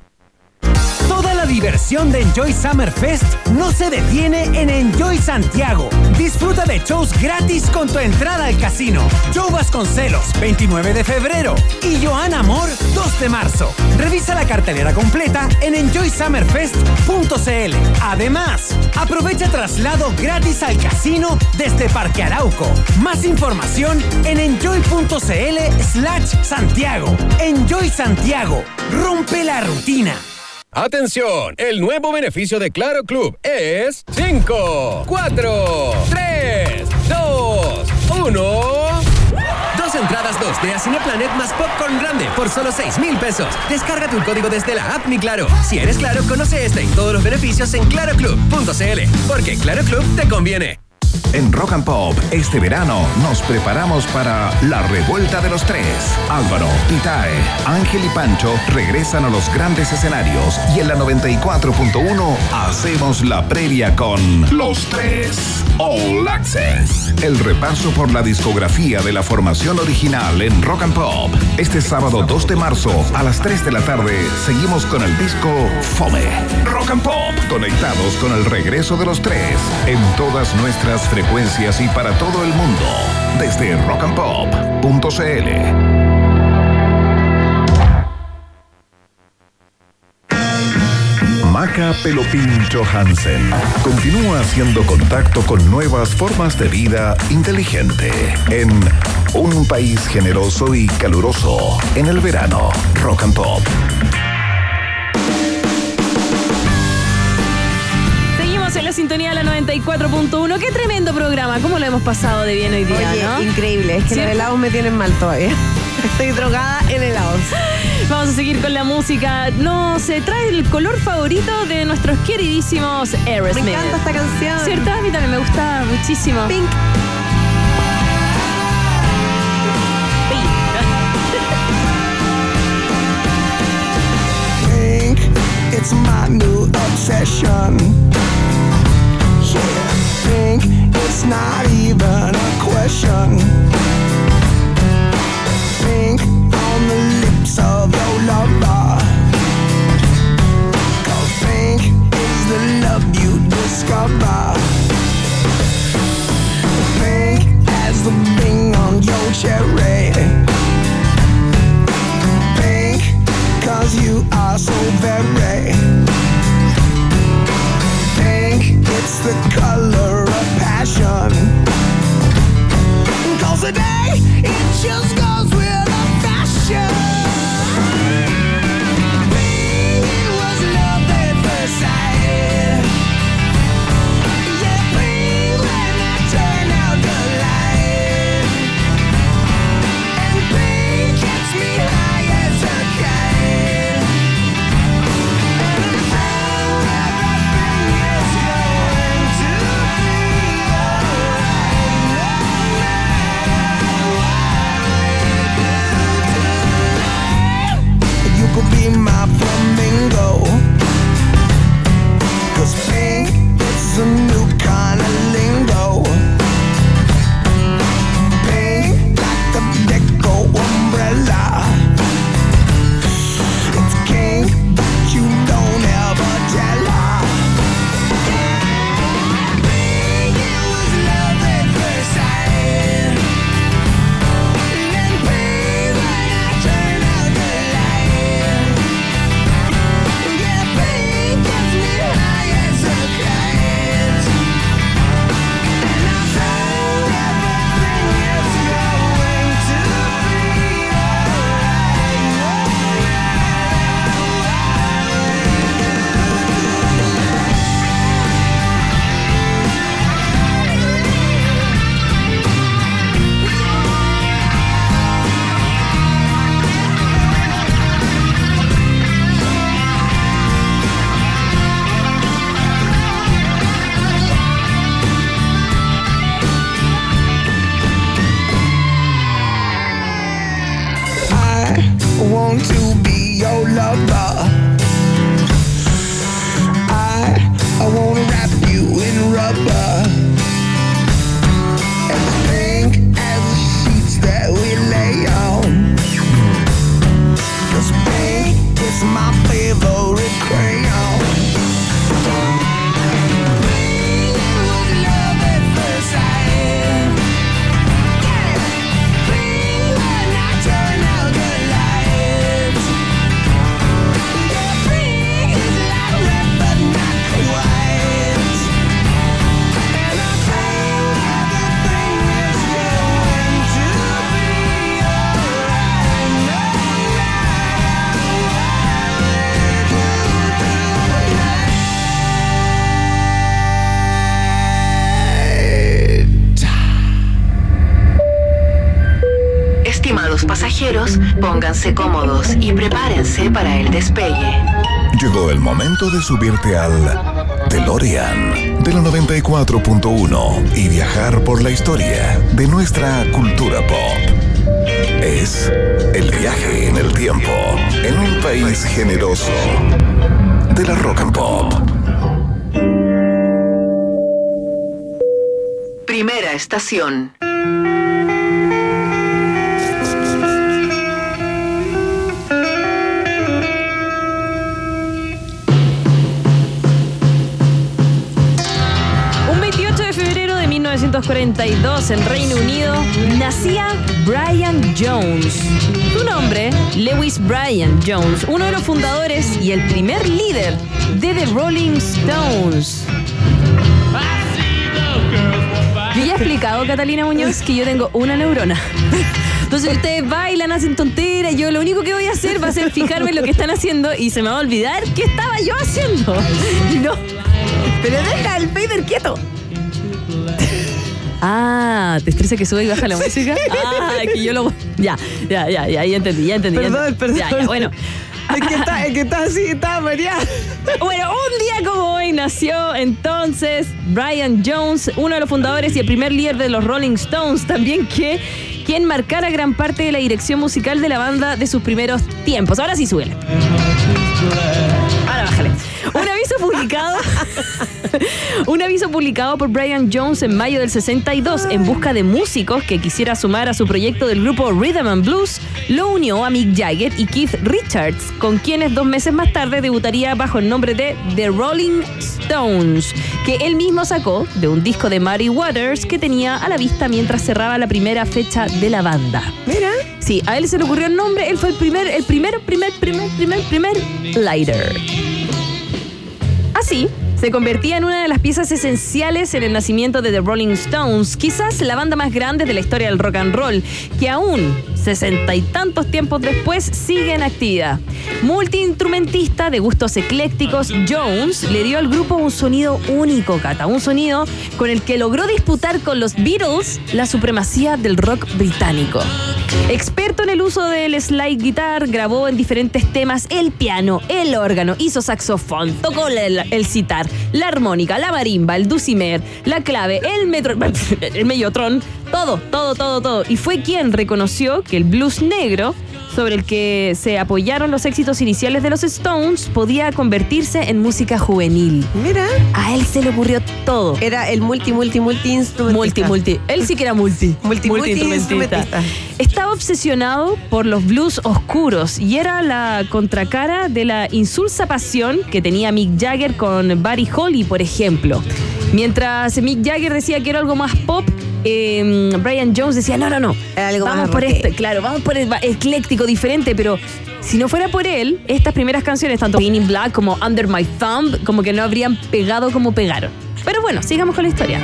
Toda la diversión de Enjoy Summer Fest no se detiene en Enjoy Santiago. Disfruta de shows gratis con tu entrada al casino. Joe Vasconcelos, 29 de febrero. Y Joana Amor, 2 de marzo. Revisa la cartelera completa en enjoysummerfest.cl. Además, aprovecha traslado gratis al casino desde Parque Arauco. Más información en enjoy.cl slash Santiago. Enjoy Santiago. Rompe la rutina. Atención, el nuevo beneficio de Claro Club es 5, 4, 3, 2, 1. Dos entradas 2D a Cineplanet más Popcorn Grande por solo 6 mil pesos. Descarga tu código desde la app Mi Claro. Si eres Claro, conoce este y todos los beneficios en claroclub.cl. Porque Claro Club te conviene. En Rock and Pop, este verano nos preparamos para la revuelta de los tres. Álvaro, Itae, Ángel y Pancho regresan a los grandes escenarios y en la 94.1 hacemos la previa con Los Tres All Access. El repaso por la discografía de la formación original en Rock and Pop. Este sábado 2 de marzo a las 3 de la tarde seguimos con el disco Fome. Rock and Pop, conectados con el regreso de los tres en todas nuestras frecuencias y para todo el mundo. Desde rockandpop.cl. Maca Pelopincho Hansen continúa haciendo contacto con nuevas formas de vida inteligente en un país generoso y caluroso en el verano. Rock and Pop. La sintonía de la 94.1. Qué tremendo programa. ¿Cómo lo hemos pasado de bien hoy día, Oye, no? increíble. Es que los ¿Cierto? helados me tienen mal todavía. (laughs) Estoy drogada en helados. (laughs) Vamos a seguir con la música. Nos eh, trae el color favorito de nuestros queridísimos Aerosmith. Me encanta esta canción. ¿Cierto? A mí también me gusta muchísimo. Pink. think it's my new obsession. It's not even a question. Think on the lips of your lover. Cause think is the love you discover. Think as the bing on your cherry. Pink, cause you are so very pink. It's the pónganse cómodos y prepárense para el despegue. Llegó el momento de subirte al DeLorean de la 94.1 y viajar por la historia de nuestra cultura pop. Es el viaje en el tiempo en un país generoso de la rock and pop. Primera estación. 1942 en Reino Unido nacía Brian Jones. Su nombre, Lewis Brian Jones, uno de los fundadores y el primer líder de The Rolling Stones. Yo ya he explicado, Catalina Muñoz, que yo tengo una neurona. (laughs) Entonces ustedes bailan, hacen tonteras, yo lo único que voy a hacer va a ser fijarme en lo que están haciendo y se me va a olvidar qué estaba yo haciendo. (laughs) No. Pero deja el Vader quieto. Ah, ¿te estresa que sube y baja la (laughs) música? Ah, que yo lo... Ya, ya, ya, ya, ya entendí, ya entendí. ya Perdón, entendí. perdón. Ya, ya, bueno. Es que está, es que está así, está María. (laughs) Bueno, un día como hoy nació entonces Brian Jones, uno de los fundadores y el primer líder de los Rolling Stones, también que quien marcara gran parte de la dirección musical de la banda de sus primeros tiempos. Ahora sí súbele. Ahora bájale. Publicado. un aviso publicado por Brian Jones en mayo del 62 en busca de músicos que quisiera sumar a su proyecto del grupo Rhythm and Blues, lo unió a Mick Jagger y Keith Richards, con quienes dos meses más tarde debutaría bajo el nombre de The Rolling Stones, que él mismo sacó de un disco de Muddy Waters que tenía a la vista mientras cerraba la primera fecha de la banda. Mira. Sí, a él se le ocurrió el nombre, él fue el primer, el primer, primer, primer, primer, primer lighter. Así, se convertía en una de las piezas esenciales en el nacimiento de The Rolling Stones, quizás la banda más grande de la historia del rock and roll, que aún, sesenta y tantos tiempos después, sigue en actividad. Multiinstrumentista de gustos eclécticos, Jones le dio al grupo un sonido único, Cata, un sonido con el que logró disputar con los Beatles la supremacía del rock británico. Experto en el uso del slide guitar, grabó en diferentes temas el piano, el órgano, hizo saxofón, tocó el, el sitar, la armónica, la marimba, el dulcimer, la clave, el metro, (laughs) el mellotron, todo, todo, todo, todo. Y fue quien reconoció que el blues negro, sobre el que se apoyaron los éxitos iniciales de los Stones, podía convertirse en música juvenil. Mira. A él se le ocurrió todo. Era el multi, multi, multi instrumentista. Multi, multi. Él sí que era multi. (laughs) Multi, multi-instrumentista. Estaba obsesionado por los blues oscuros y era la contracara de la insulsa pasión que tenía Mick Jagger con Buddy Holly, por ejemplo. Mientras Mick Jagger decía que era algo más pop, eh, Brian Jones decía, no, no, no, algo vamos por este, claro, vamos por el ecléctico, diferente, pero si no fuera por él, estas primeras canciones, tanto Pain in Black como Under My Thumb, como que no habrían pegado como pegaron. Pero bueno, sigamos con la historia.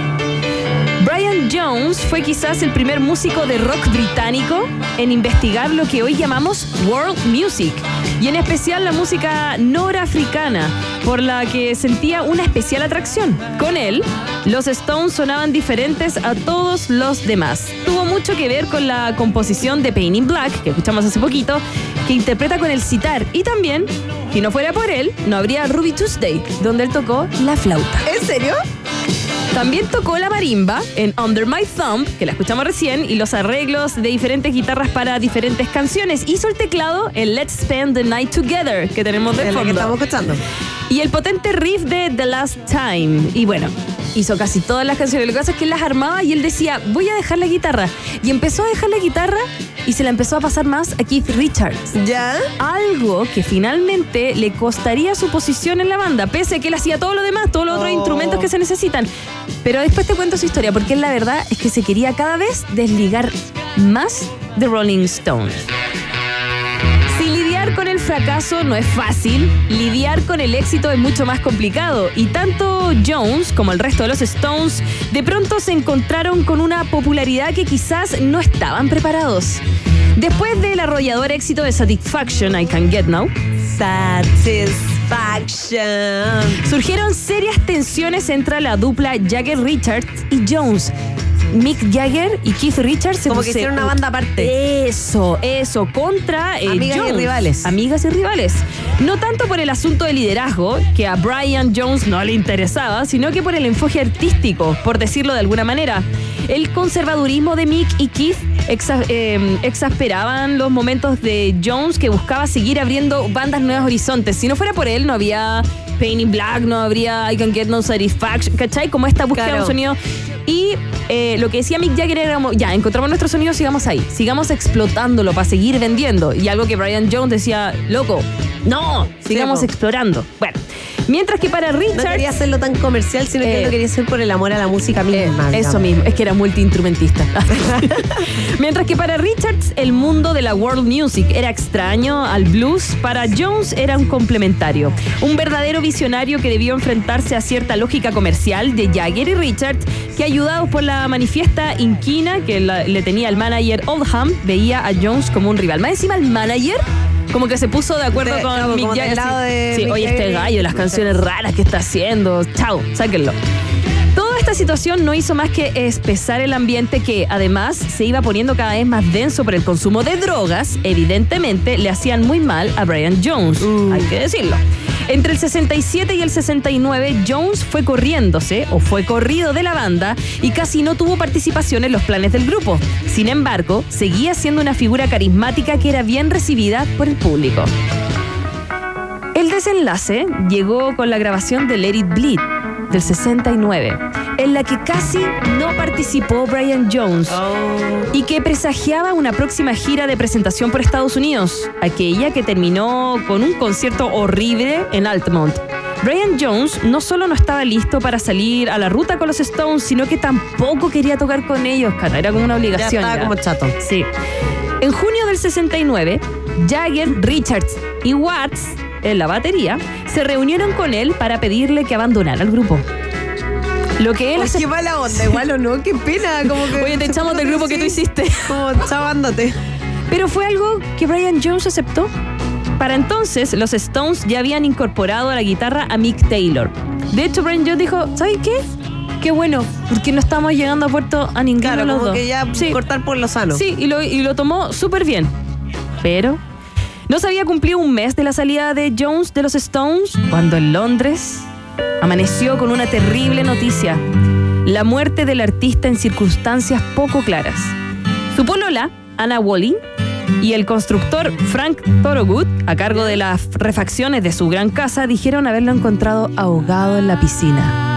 Brian Jones fue quizás el primer músico de rock británico en investigar lo que hoy llamamos world music y en especial la música norafricana, por la que sentía una especial atracción. Con él, los Stones sonaban diferentes a todos los demás. Tuvo mucho que ver con la composición de Pain in Black, que escuchamos hace poquito, que interpreta con el sitar y también, si no fuera por él, no habría Ruby Tuesday, donde él tocó la flauta. ¿En serio? También tocó la marimba en Under My Thumb, que la escuchamos recién, y los arreglos de diferentes guitarras para diferentes canciones. Hizo el teclado en Let's Spend the Night Together, que tenemos de la que fondo. estamos escuchando. Y el potente riff de The Last Time. Y bueno, hizo casi todas las canciones. Lo que pasa es que él las armaba y él decía, voy a dejar la guitarra. Y empezó a dejar la guitarra y se la empezó a pasar más a Keith Richards. ¿Ya? Algo que finalmente le costaría su posición en la banda, pese a que él hacía todo lo demás, todos los otros Oh. instrumentos que se necesitan. Pero después te cuento su historia, porque la verdad es que se quería cada vez desligar más de Rolling Stones. Fracaso no es fácil, lidiar con el éxito es mucho más complicado. Y tanto Jones como el resto de los Stones de pronto se encontraron con una popularidad que quizás no estaban preparados. Después del arrollador éxito de Satisfaction I Can Get Now, Satisfaction. surgieron serias tensiones entre la dupla Jagger Richards y Jones. Mick Jagger y Keith Richards se Como que hicieron una banda aparte. Eso, eso, contra eh, Amigas y rivales. Amigas y rivales. No tanto por el asunto de liderazgo, que a Brian Jones no le interesaba, sino que por el enfoque artístico, por decirlo de alguna manera. El conservadurismo de Mick y Keith exa- eh, exasperaban los momentos de Jones que buscaba seguir abriendo bandas nuevos horizontes. Si no fuera por él, no había Pain in Black, no habría I Can Get No Satisfaction, ¿cachai? Como esta búsqueda de un sonido. Y eh, lo que decía Mick Jagger era como, ya, encontramos nuestro sonido, sigamos ahí, sigamos explotándolo para seguir vendiendo. Y algo que Brian Jones decía, loco, no, sigamos explorando. Bueno, mientras que para No Richard... quería hacerlo tan comercial, sino que Eh, él lo quería hacer por el amor a la música misma. Eso digamos. mismo, es que era multiinstrumentista. (laughs) Mientras que para Richards el mundo de la world music era extraño al blues, para Jones era un complementario. Un verdadero visionario que debió enfrentarse a cierta lógica comercial de Jagger y Richards, que ayudados por la manifiesta inquina que la- le tenía el manager Oldham, veía a Jones como un rival. Más encima el manager... Como que se puso de acuerdo De- con como- Mick Jagger. lado de Sí, Mick oye, Jagger este gallo, las canciones raras que está haciendo. Chao, sáquenlo. Toda esta situación no hizo más que espesar el ambiente que, además, se iba poniendo cada vez más denso por el consumo de drogas. Evidentemente, le hacían muy mal a Brian Jones, hay que decirlo. Entre el 67 y el 69, Jones fue corriéndose o fue corrido de la banda y casi no tuvo participación en los planes del grupo. Sin embargo, seguía siendo una figura carismática que era bien recibida por el público. El desenlace llegó con la grabación de Let It Bleed del 69, en la que casi no participó Brian Jones y que presagiaba una próxima gira de presentación por Estados Unidos, aquella que terminó con un concierto horrible en Altamont. Brian Jones no solo no estaba listo para salir a la ruta con los Stones, sino que tampoco quería tocar con ellos, cara, era como una Ya obligación. estaba ya. como chato. Sí. En junio del 69, Jagger, Richards y Watts, en la batería, se reunieron con él para pedirle que abandonara el grupo. Lo que él Oye, ace- qué mala onda, igual o no, qué pena. Como que Oye, te echamos del grupo que tú hiciste. Como, chao, ándate. Pero fue algo que Brian Jones aceptó. Para entonces, los Stones ya habían incorporado a la guitarra a Mick Taylor. De hecho, Brian Jones dijo, ¿sabes qué? Qué bueno, porque no estamos llegando a puerto a ninguno Claro, de los como dos. que ya Sí. cortar por lo sano. Sí, y lo, y lo tomó súper bien. Pero no se había cumplido un mes de la salida de Jones de los Stones cuando en Londres amaneció con una terrible noticia. La muerte del artista en circunstancias poco claras. Su polola, Anna Walling, y el constructor Frank Thorogood, a cargo de las refacciones de su gran casa, dijeron haberlo encontrado ahogado en la piscina.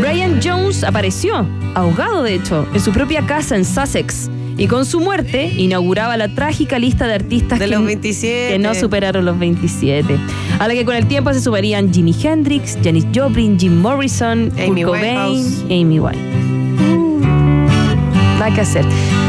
Brian Jones apareció, ahogado de hecho, en su propia casa en Sussex. Y con su muerte inauguraba la trágica lista de artistas De que, los 27. que no superaron los 27. A la que con el tiempo se sumarían Jimi Hendrix, Janis Joplin, Jim Morrison, Amy Kurt Cobain. Amy White. Nada que hacer.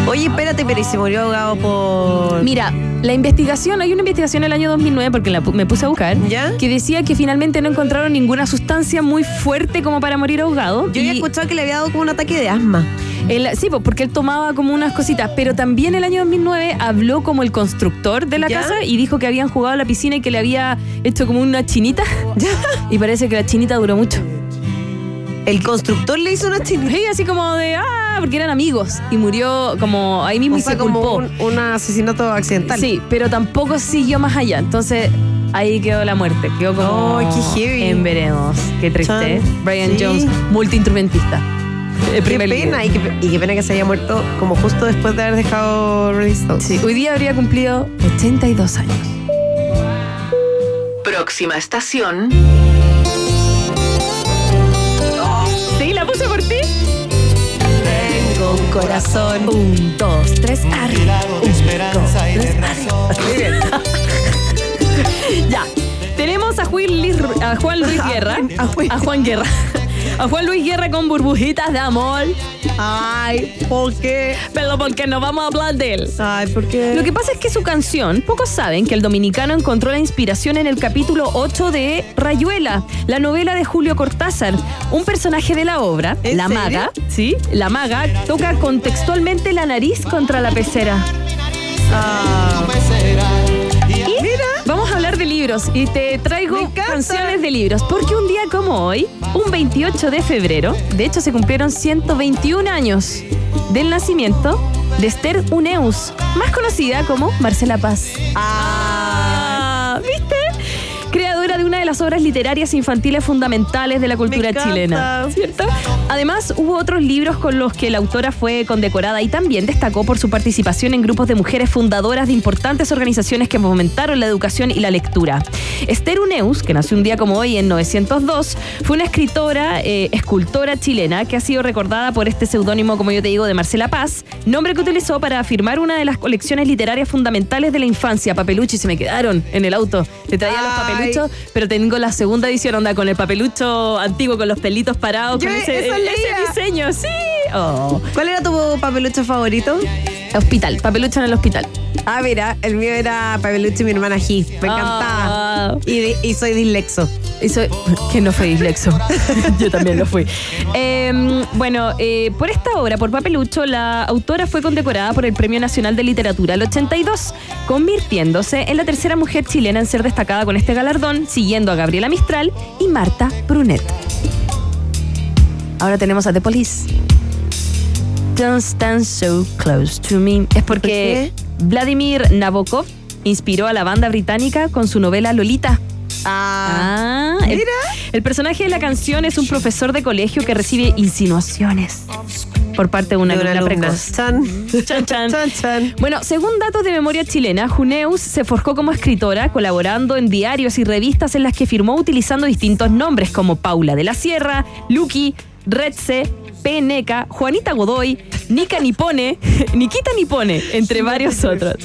Oye, espérate, pero ¿y se murió ahogado por...? Mira, la investigación, hay una investigación en el año 2009, porque la me puse a buscar, ¿Ya? que decía que finalmente no encontraron ninguna sustancia muy fuerte como para morir ahogado. Yo había Y- escuchado que le había dado como un ataque de asma. El- sí, porque él tomaba como unas cositas, pero también el año 2009 habló como el constructor de la ¿Ya? casa y dijo que habían jugado a la piscina y que le había hecho como una chinita. (laughs) Y parece que la chinita duró mucho. El constructor le hizo una chinita. Sí, así como de, ah, porque eran amigos. Y murió como ahí mismo O y sea, se como culpó. un, un asesinato accidental. Sí, pero tampoco siguió más allá. Entonces ahí quedó la muerte. Quedó como Ay, qué heavy. en veremos. Qué triste. Chan. Brian Sí. Jones, multiinstrumentista. El Qué primer pena, y qué, y qué pena que se haya muerto como justo después de haber dejado Rolling Stones. Sí, hoy día habría cumplido 82 años. Próxima estación. Sí, la puse por ti. Con corazón. Un, dos, tres, arriba. esperanza y de razón. (laughs) Ya. Tenemos a Juan Luis, a Juan Luis Guerra. A (laughs) Juan. A Juan Guerra. A Juan Luis Guerra con burbujitas de amor. Ay, ¿por qué? Pero porque no vamos a hablar de él. Ay, ¿por qué? Lo que pasa es que su canción, pocos saben que el dominicano encontró la inspiración en el capítulo 8 de Rayuela, la novela de Julio Cortázar. Un personaje de la obra, ¿En la serio? maga, ¿sí? La maga toca contextualmente la nariz contra la pecera. Ah, Vamos a hablar de libros y te traigo canciones de libros. Porque un día como hoy, un 28 de febrero, de hecho se cumplieron 121 años del nacimiento de Esther Uneus, más conocida como Marcela Paz. Ah, las obras literarias infantiles fundamentales de la cultura chilena. ¿Cierto? Además, hubo otros libros con los que la autora fue condecorada y también destacó por su participación en grupos de mujeres fundadoras de importantes organizaciones que fomentaron la educación y la lectura. Esther Uneus, que nació un día como hoy en 902, fue una escritora, eh, escultora chilena que ha sido recordada por este seudónimo, como yo te digo, de Marcela Paz, nombre que utilizó para firmar una de las colecciones literarias fundamentales de la infancia, Papelucho, y se me quedaron en el auto. Te traía los papeluchos, pero tengo la segunda edición, onda, con el papelucho antiguo, con los pelitos parados, Yo con ese, leía. diseño, sí. Oh. ¿Cuál era tu papelucho favorito? Hospital, papelucho en el hospital. Ah, mira, el mío era papelucho y mi hermana G. Me Ah. encantaba. Y, y soy dislexo. Eso, que no fue dislexo. (laughs) Yo también lo fui. Eh, bueno, eh, por esta obra, por Papelucho, la autora fue condecorada por el Premio Nacional de Literatura el 82, convirtiéndose en la tercera mujer chilena en ser destacada con este galardón, siguiendo a Gabriela Mistral y Marta Brunet. Ahora tenemos a The Police. Don't stand so close to me. Es porque Vladimir Nabokov inspiró a la banda británica con su novela Lolita. Ah, Ah, el, mira. el personaje de la canción es un profesor de colegio que recibe insinuaciones por parte de una, de una alumna alumna. precoz. Chan. Chan, chan. Chan, chan. Bueno, según datos de memoria chilena, Juneus se forjó como escritora, colaborando en diarios y revistas en las que firmó utilizando distintos nombres como Paula de la Sierra, Lucky, Redse, Peneca, Juanita Godoy, Nika Nipone, (laughs) Nikita Nipone, entre varios otros.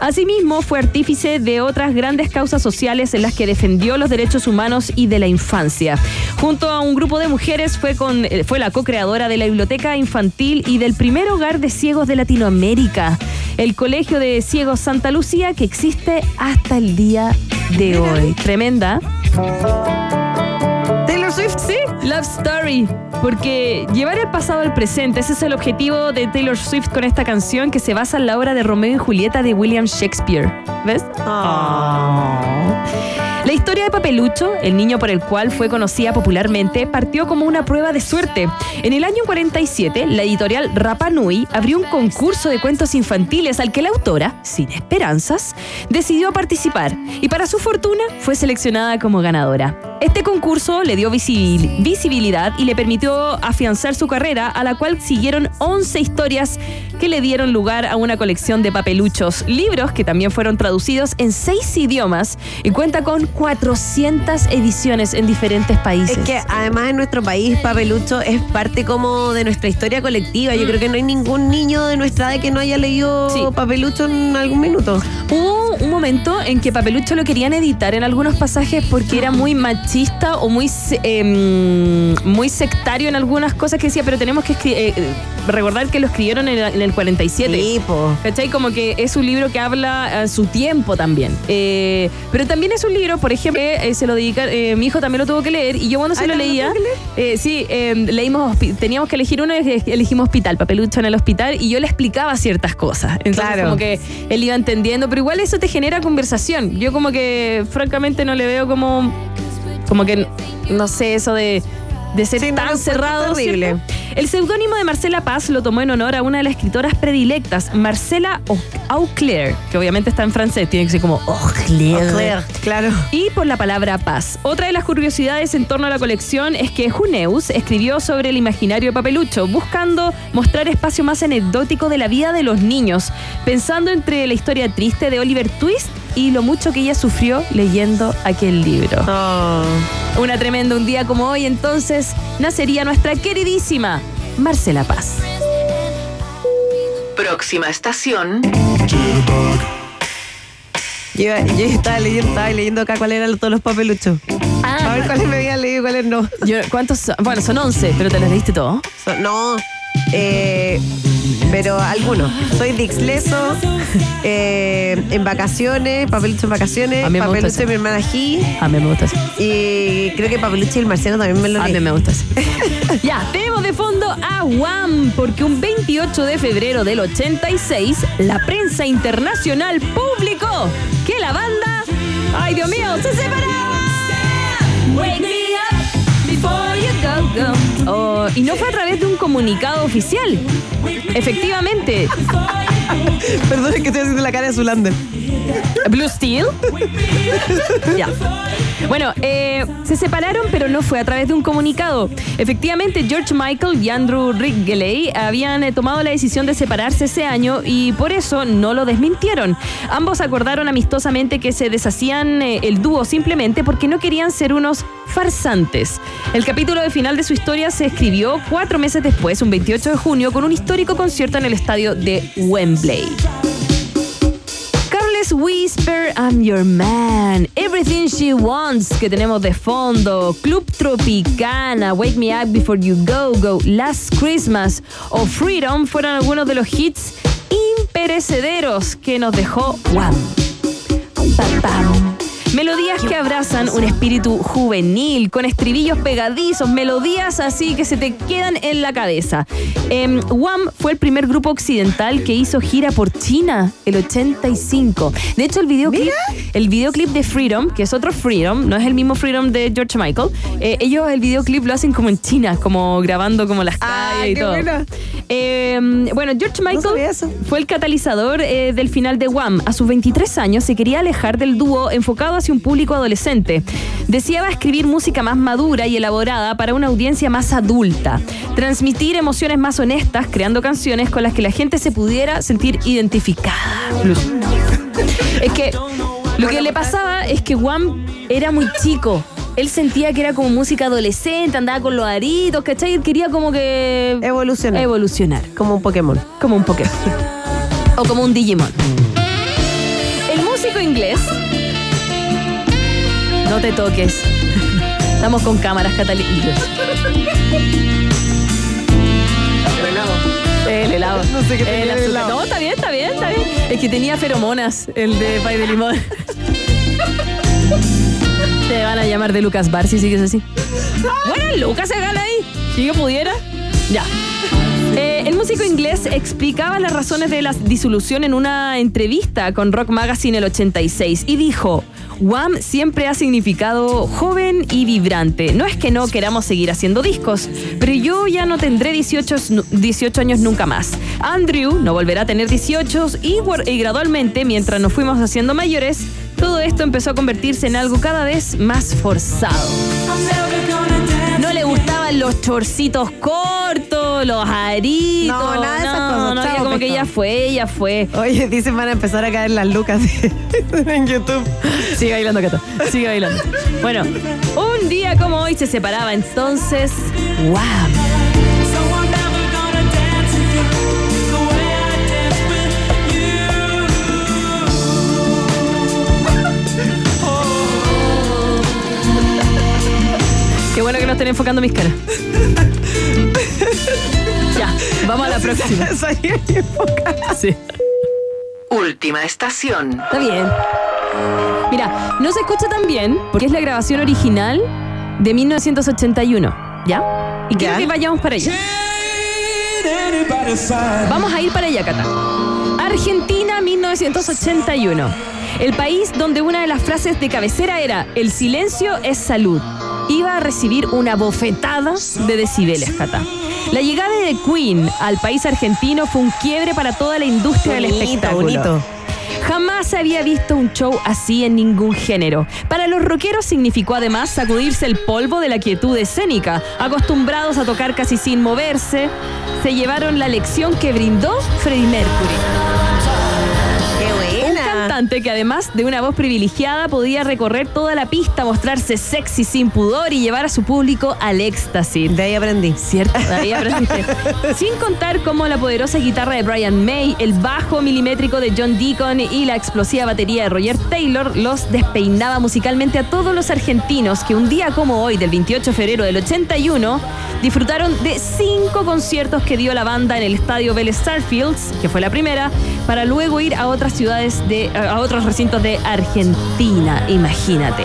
Asimismo, fue artífice de otras grandes causas sociales en las que defendió los derechos humanos y de la infancia. Junto a un grupo de mujeres fue, con, eh, fue la co-creadora de la Biblioteca Infantil y del primer hogar de ciegos de Latinoamérica, el Colegio de Ciegos Santa Lucía, que existe hasta el día de hoy. Tremenda. Love Story. Porque llevar el pasado al presente, ese es el objetivo de Taylor Swift con esta canción que se basa en la obra de Romeo y Julieta de William Shakespeare. ¿Ves? La historia de Papelucho, el niño por el cual fue conocida popularmente, partió como una prueba de suerte. En el año 47, la editorial Rapa Nui abrió un concurso de cuentos infantiles al que la autora, sin esperanzas, decidió participar y para su fortuna fue seleccionada como ganadora. Este concurso le dio visibil- visibilidad y le permitió afianzar su carrera, a la cual siguieron 11 historias que le dieron lugar a una colección de papeluchos, libros que también fueron traducidos en seis idiomas y cuenta con 400 ediciones en diferentes países. Es que además en nuestro país Papelucho es parte como de nuestra historia colectiva. Yo creo que no hay ningún niño de nuestra edad que no haya leído Sí. Papelucho en algún minuto. Hubo un momento en que Papelucho lo querían editar en algunos pasajes porque era muy machista o muy, em, muy sectario en algunas cosas que decía, pero tenemos que eh, eh, recordar que lo escribieron en el, en el 47. Sí, po. ¿Cachai? Como que es un libro que habla a su tiempo también. Eh, pero también es un libro, por ejemplo, eh, se lo dedica, eh, mi hijo también lo tuvo que leer y yo cuando se Ay, lo ¿también leía, lo eh, sí, eh, leímos, teníamos que elegir uno y elegimos hospital, papelucho en el hospital y yo le explicaba ciertas cosas. Entonces Claro. como que él iba entendiendo, pero igual eso te genera conversación. Yo como que francamente no le veo como, como que, no sé, eso de... De ser Sí, tan cerrado. terrible. ¿cierto? El seudónimo de Marcela Paz lo tomó en honor a una de las escritoras predilectas, Marcela Au- Auclair, que obviamente está en francés, tiene que ser como Auclair. Claro. Y por la palabra paz. Otra de las curiosidades en torno a la colección es que Juneus escribió sobre el imaginario de Papelucho, buscando mostrar espacio más anecdótico de la vida de los niños, pensando entre la historia triste de Oliver Twist y lo mucho que ella sufrió leyendo aquel libro. Oh. Una tremenda un día como hoy, entonces, nacería nuestra queridísima Marcela Paz. Próxima estación. Yo, estaba leyendo, estaba leyendo acá cuáles eran todos los papeluchos. A ver cuáles me habían leído y cuáles no. Yo- ¿Cuántos? son? Bueno, son 11, pero te los leíste todo. So- no, eh, pero algunos. Soy Dixleso, eh, en vacaciones, Papelucho en vacaciones, A mí me gusta ese. y mi hermana G. A mí me gusta eso. Y creo que Papelucho y el Marciano también me lo A mí me gusta eso. (laughs) ya, tenemos de fondo a Wham, porque un 28 de febrero del 86, la prensa internacional publicó que la banda ¡Ay, Dios mío! ¡Se separaron! Oh, y no fue a través de un comunicado oficial. Efectivamente, (laughs) Perdón, que estoy haciendo la cara de Zulander. Blue Steel. ya. Bueno, eh, se separaron, pero no fue a través de un comunicado. Efectivamente, George Michael y Andrew Wrigley habían eh, tomado la decisión de separarse ese año y por eso no lo desmintieron. Ambos acordaron amistosamente que se deshacían eh, el dúo simplemente porque no querían ser unos farsantes. El capítulo de final de su historia se escribió cuatro meses después, un 28 de junio, con un histórico concierto en el estadio de Wembley. Carles Whisper, I'm your man. Everything she wants, que tenemos de fondo. Club Tropicana, Wake Me Up Before You Go Go, Last Christmas o Freedom fueron algunos de los hits imperecederos que nos dejó Wham. Melodías que abrazan un espíritu juvenil, con estribillos pegadizos, melodías así que se te quedan en la cabeza. Em, Wham fue el primer grupo occidental que hizo gira por China, el 85. De hecho, el videoclip, el videoclip de Freedom, que es otro Freedom, no es el mismo Freedom de George Michael, eh, ellos el videoclip lo hacen como en China, como grabando como las calles y qué todo. buena. Em, bueno, George Michael fue el catalizador eh, del final de Wham. A sus 23 años se quería alejar del dúo enfocado hacia un público adolescente. Deseaba escribir música más madura y elaborada para una audiencia más adulta. Transmitir emociones más honestas, creando canciones con las que la gente se pudiera sentir identificada. Es que lo que le pasaba es que Wham era muy chico. Él sentía que era como música adolescente, andaba con los aritos, ¿cachai? Él quería como que Evolucionar. evolucionar. Como un Pokémon. Como un Pokémon. o como un Digimon. El músico inglés. No te toques. (laughs) Estamos con cámaras catalíticas. El helado. No sé qué tenía El el helado. No, está bien, está bien, está bien. Es que tenía feromonas el de pay de limón. (laughs) Te van a llamar de Lucas Bar si sigues así. Bueno, Lucas se gana ahí. Si yo pudiera. Ya. Eh, el músico inglés explicaba las razones de la disolución en una entrevista con Rock Magazine el 86 y dijo, Wham siempre ha significado joven y vibrante. No es que no queramos seguir haciendo discos, pero yo ya no tendré 18, nu- 18 años nunca más. Andrew no volverá a tener 18 y, y gradualmente, mientras nos fuimos haciendo mayores, todo esto empezó a convertirse en algo cada vez más forzado. No le gustaban los chorcitos cortos, los aritos. No, nada de esas no, cosas. no, Chao, ya como que ya fue, ya fue. Oye, dicen van a empezar a caer las lucas (laughs) en YouTube. Sigue bailando, Cata. Sigue bailando. Bueno, un día como hoy se separaba entonces. ¡Wow! Qué bueno que no estén enfocando mis caras. (laughs) Vamos a la próxima. Salí enfocada. Sí. Última estación. Está bien. Mira, no se escucha tan bien porque es la grabación original de 1981. ¿Ya? Y quiero Ya. que vayamos para allá. Vamos a ir para allá, Cata. Argentina 1981. El país donde una de las frases de cabecera era El silencio es salud. Iba a recibir una bofetada de decibeles, Cata. La llegada de Queen al país argentino fue un quiebre para toda la industria del espectáculo. bonito. Jamás se había visto un show así en ningún género. Para los rockeros significó además sacudirse el polvo de la quietud escénica. Acostumbrados a tocar casi sin moverse, se llevaron la lección que brindó Freddie Mercury. Cantante que además de una voz privilegiada podía recorrer toda la pista, mostrarse sexy sin pudor y llevar a su público al éxtasis. De ahí aprendí. ¿Cierto? De ahí aprendiste. (laughs) Sin contar cómo la poderosa guitarra de Brian May, el bajo milimétrico de John Deacon y la explosiva batería de Roger Taylor los despeinaba musicalmente a todos los argentinos que un día como hoy, del 28 de febrero del 81, disfrutaron de cinco conciertos que dio la banda en el estadio Vélez Starfields, que fue la primera, para luego ir a otras ciudades de, a otros recintos de Argentina, imagínate.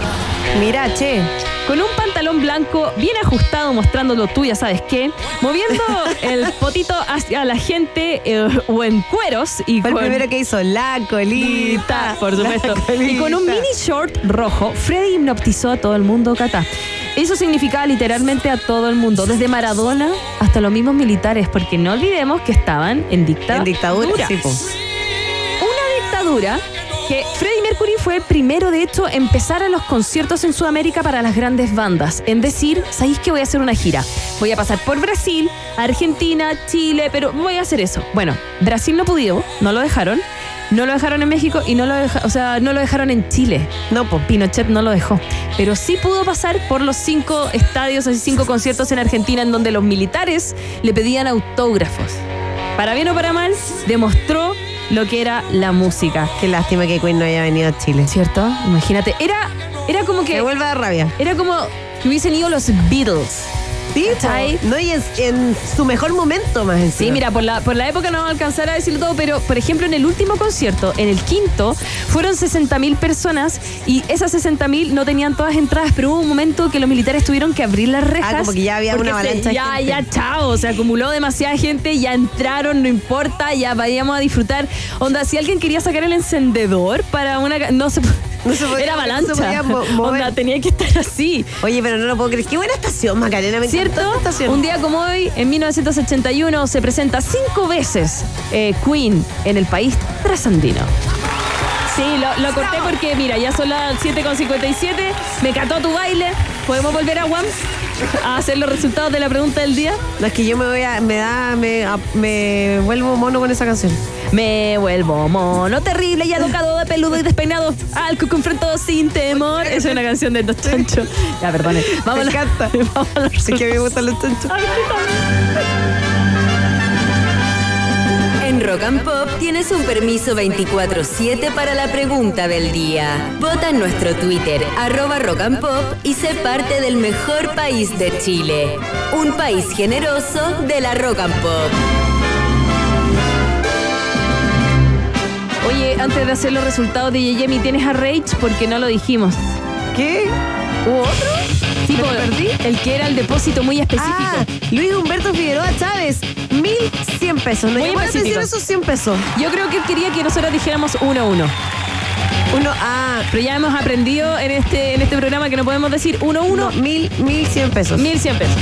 Mira, che. Con un pantalón blanco bien ajustado, mostrándolo tú, ya sabes qué, moviendo (laughs) el potito hacia la gente eh, o en cueros y Fue el primero que hizo la colita. por supuesto. Y con un mini short rojo, Freddy hipnotizó a todo el mundo, Cata. Eso significaba literalmente a todo el mundo, desde Maradona hasta los mismos militares, porque no olvidemos que estaban en dictadura. En dictadura, sí, po. Una dictadura Freddie Mercury fue el primero, de hecho, en empezar a los conciertos en Sudamérica para las grandes bandas. En decir, ¿sabéis que voy a hacer una gira? Voy a pasar por Brasil, Argentina, Chile, pero voy a hacer eso. Bueno, Brasil no pudo, no lo dejaron. No lo dejaron en México y no lo, o sea, no lo dejaron en Chile. No. Pinochet no lo dejó. Pero sí pudo pasar por los cinco estadios, así cinco conciertos en Argentina en donde los militares le pedían autógrafos. Para bien o para mal, demostró lo que era la música. Qué lástima que Queen no haya venido a Chile. ¿Cierto? Imagínate, era, era como que. Que vuelva dar rabia. Era como que hubiesen ido los Beatles. Sí. No, y en, en su mejor momento más encima. Sí, mira, por la, por la época no vamos a alcanzar a decirlo todo, pero por ejemplo en el último concierto, en el quinto, fueron 60.000 personas y esas 60.000 no tenían todas entradas, pero hubo un momento que los militares tuvieron que abrir las rejas. Ah, como que ya había una avalancha Ya, gente. ya, chao, se acumuló demasiada gente, ya entraron, no importa, ya vayamos a disfrutar. Onda, si alguien quería sacar el encendedor para una... No se, (laughs) No se podía- Era no se avalancha. podía mo- mover. Onda, tenía que estar así. Oye, pero no lo puedo creer. Qué buena estación, Macarena. Me ¿Cierto? Un día como hoy, en 1981, se presenta cinco veces eh, Queen en el país trasandino. Sí, lo, lo corté porque, mira, ya son las 7.57, me cató tu baile, ¿podemos volver a Juan a hacer los resultados de la pregunta del día? No, es que yo me voy a. Me da. Me, a- me vuelvo mono con esa canción. Me vuelvo mono terrible y alocado de peludo y despeinado al que confronto sin temor. Es una canción de Dos Chancho. Ya, perdone. Vamos Me encanta. Vamos a los (laughs) Es que me gustan los chanchos. Rock and Pop tienes un permiso 24-7 para la pregunta del día. Vota en nuestro Twitter, arroba Rock and Pop, y sé parte del mejor país de Chile. Un país generoso de la Rock and Pop. Oye, antes de hacer los resultados de Yeyemi, ¿tienes a Rage? Porque no lo dijimos. ¿Qué? ¿Hubo otro? ¿Me perdí? el que era el depósito muy específico. Ah, Luis Humberto Figueroa Chávez, 1100 pesos. ¿No Muy llamó la atención esos 100 pesos? Yo creo que él quería que nosotros dijéramos uno a uno. Uno, ah, Pero ya hemos aprendido en este, en este programa que no podemos decir uno a uno, uno, mil, 1100 pesos. mil cien pesos.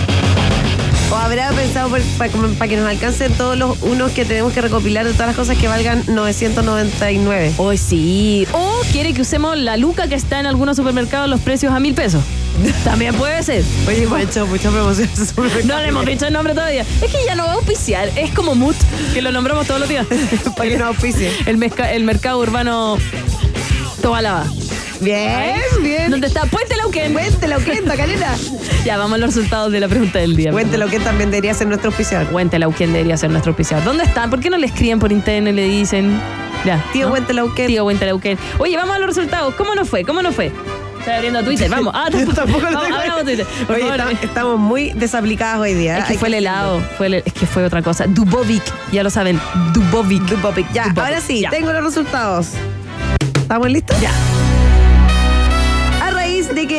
O habrá pensado para que nos alcancen todos los unos que tenemos que recopilar de todas las cosas que valgan 999. Hoy sí. O quiere que usemos la luca que está en algunos supermercados los precios a mil pesos. (laughs) También puede ser. Oye, hemos hecho muchas promociones. (laughs) No le hemos dicho el nombre todavía. Es que ya no va a auspiciar. Es como Mood, que lo nombramos todos los días. (laughs) Para que nos auspicie. El, mezca- el mercado urbano Tobalaba. Bien, bien. ¿Dónde está? Puente Lauquén. Cuéntelo, ¿qué, Macarena? Ya, vamos a los resultados de la pregunta del día. Cuéntelo, que también debería ser nuestro oficial. Cuéntelo quién debería ser nuestro auspiciador. ¿Dónde están? ¿Por qué no le escriben por internet y le dicen? Ya. Tío ¿no? Huentelauquén. Tío Huentelauquén. Oye, vamos a los resultados. ¿Cómo nos fue? ¿Cómo nos fue? Estoy abriendo Twitter. (laughs) Vamos. Ah, tampoco, Tampoco lo vamos, tengo. abramos Twitter. Por Oye, favor. está- estamos muy desaplicadas hoy día. Es que Hay fue el helado. Fue el- es que fue otra cosa. Dubovic. Ya lo saben. Dubovic. Dubovic. Ya, Dubovic. ahora sí, Ya. tengo los resultados. ¿Estamos listos? Ya.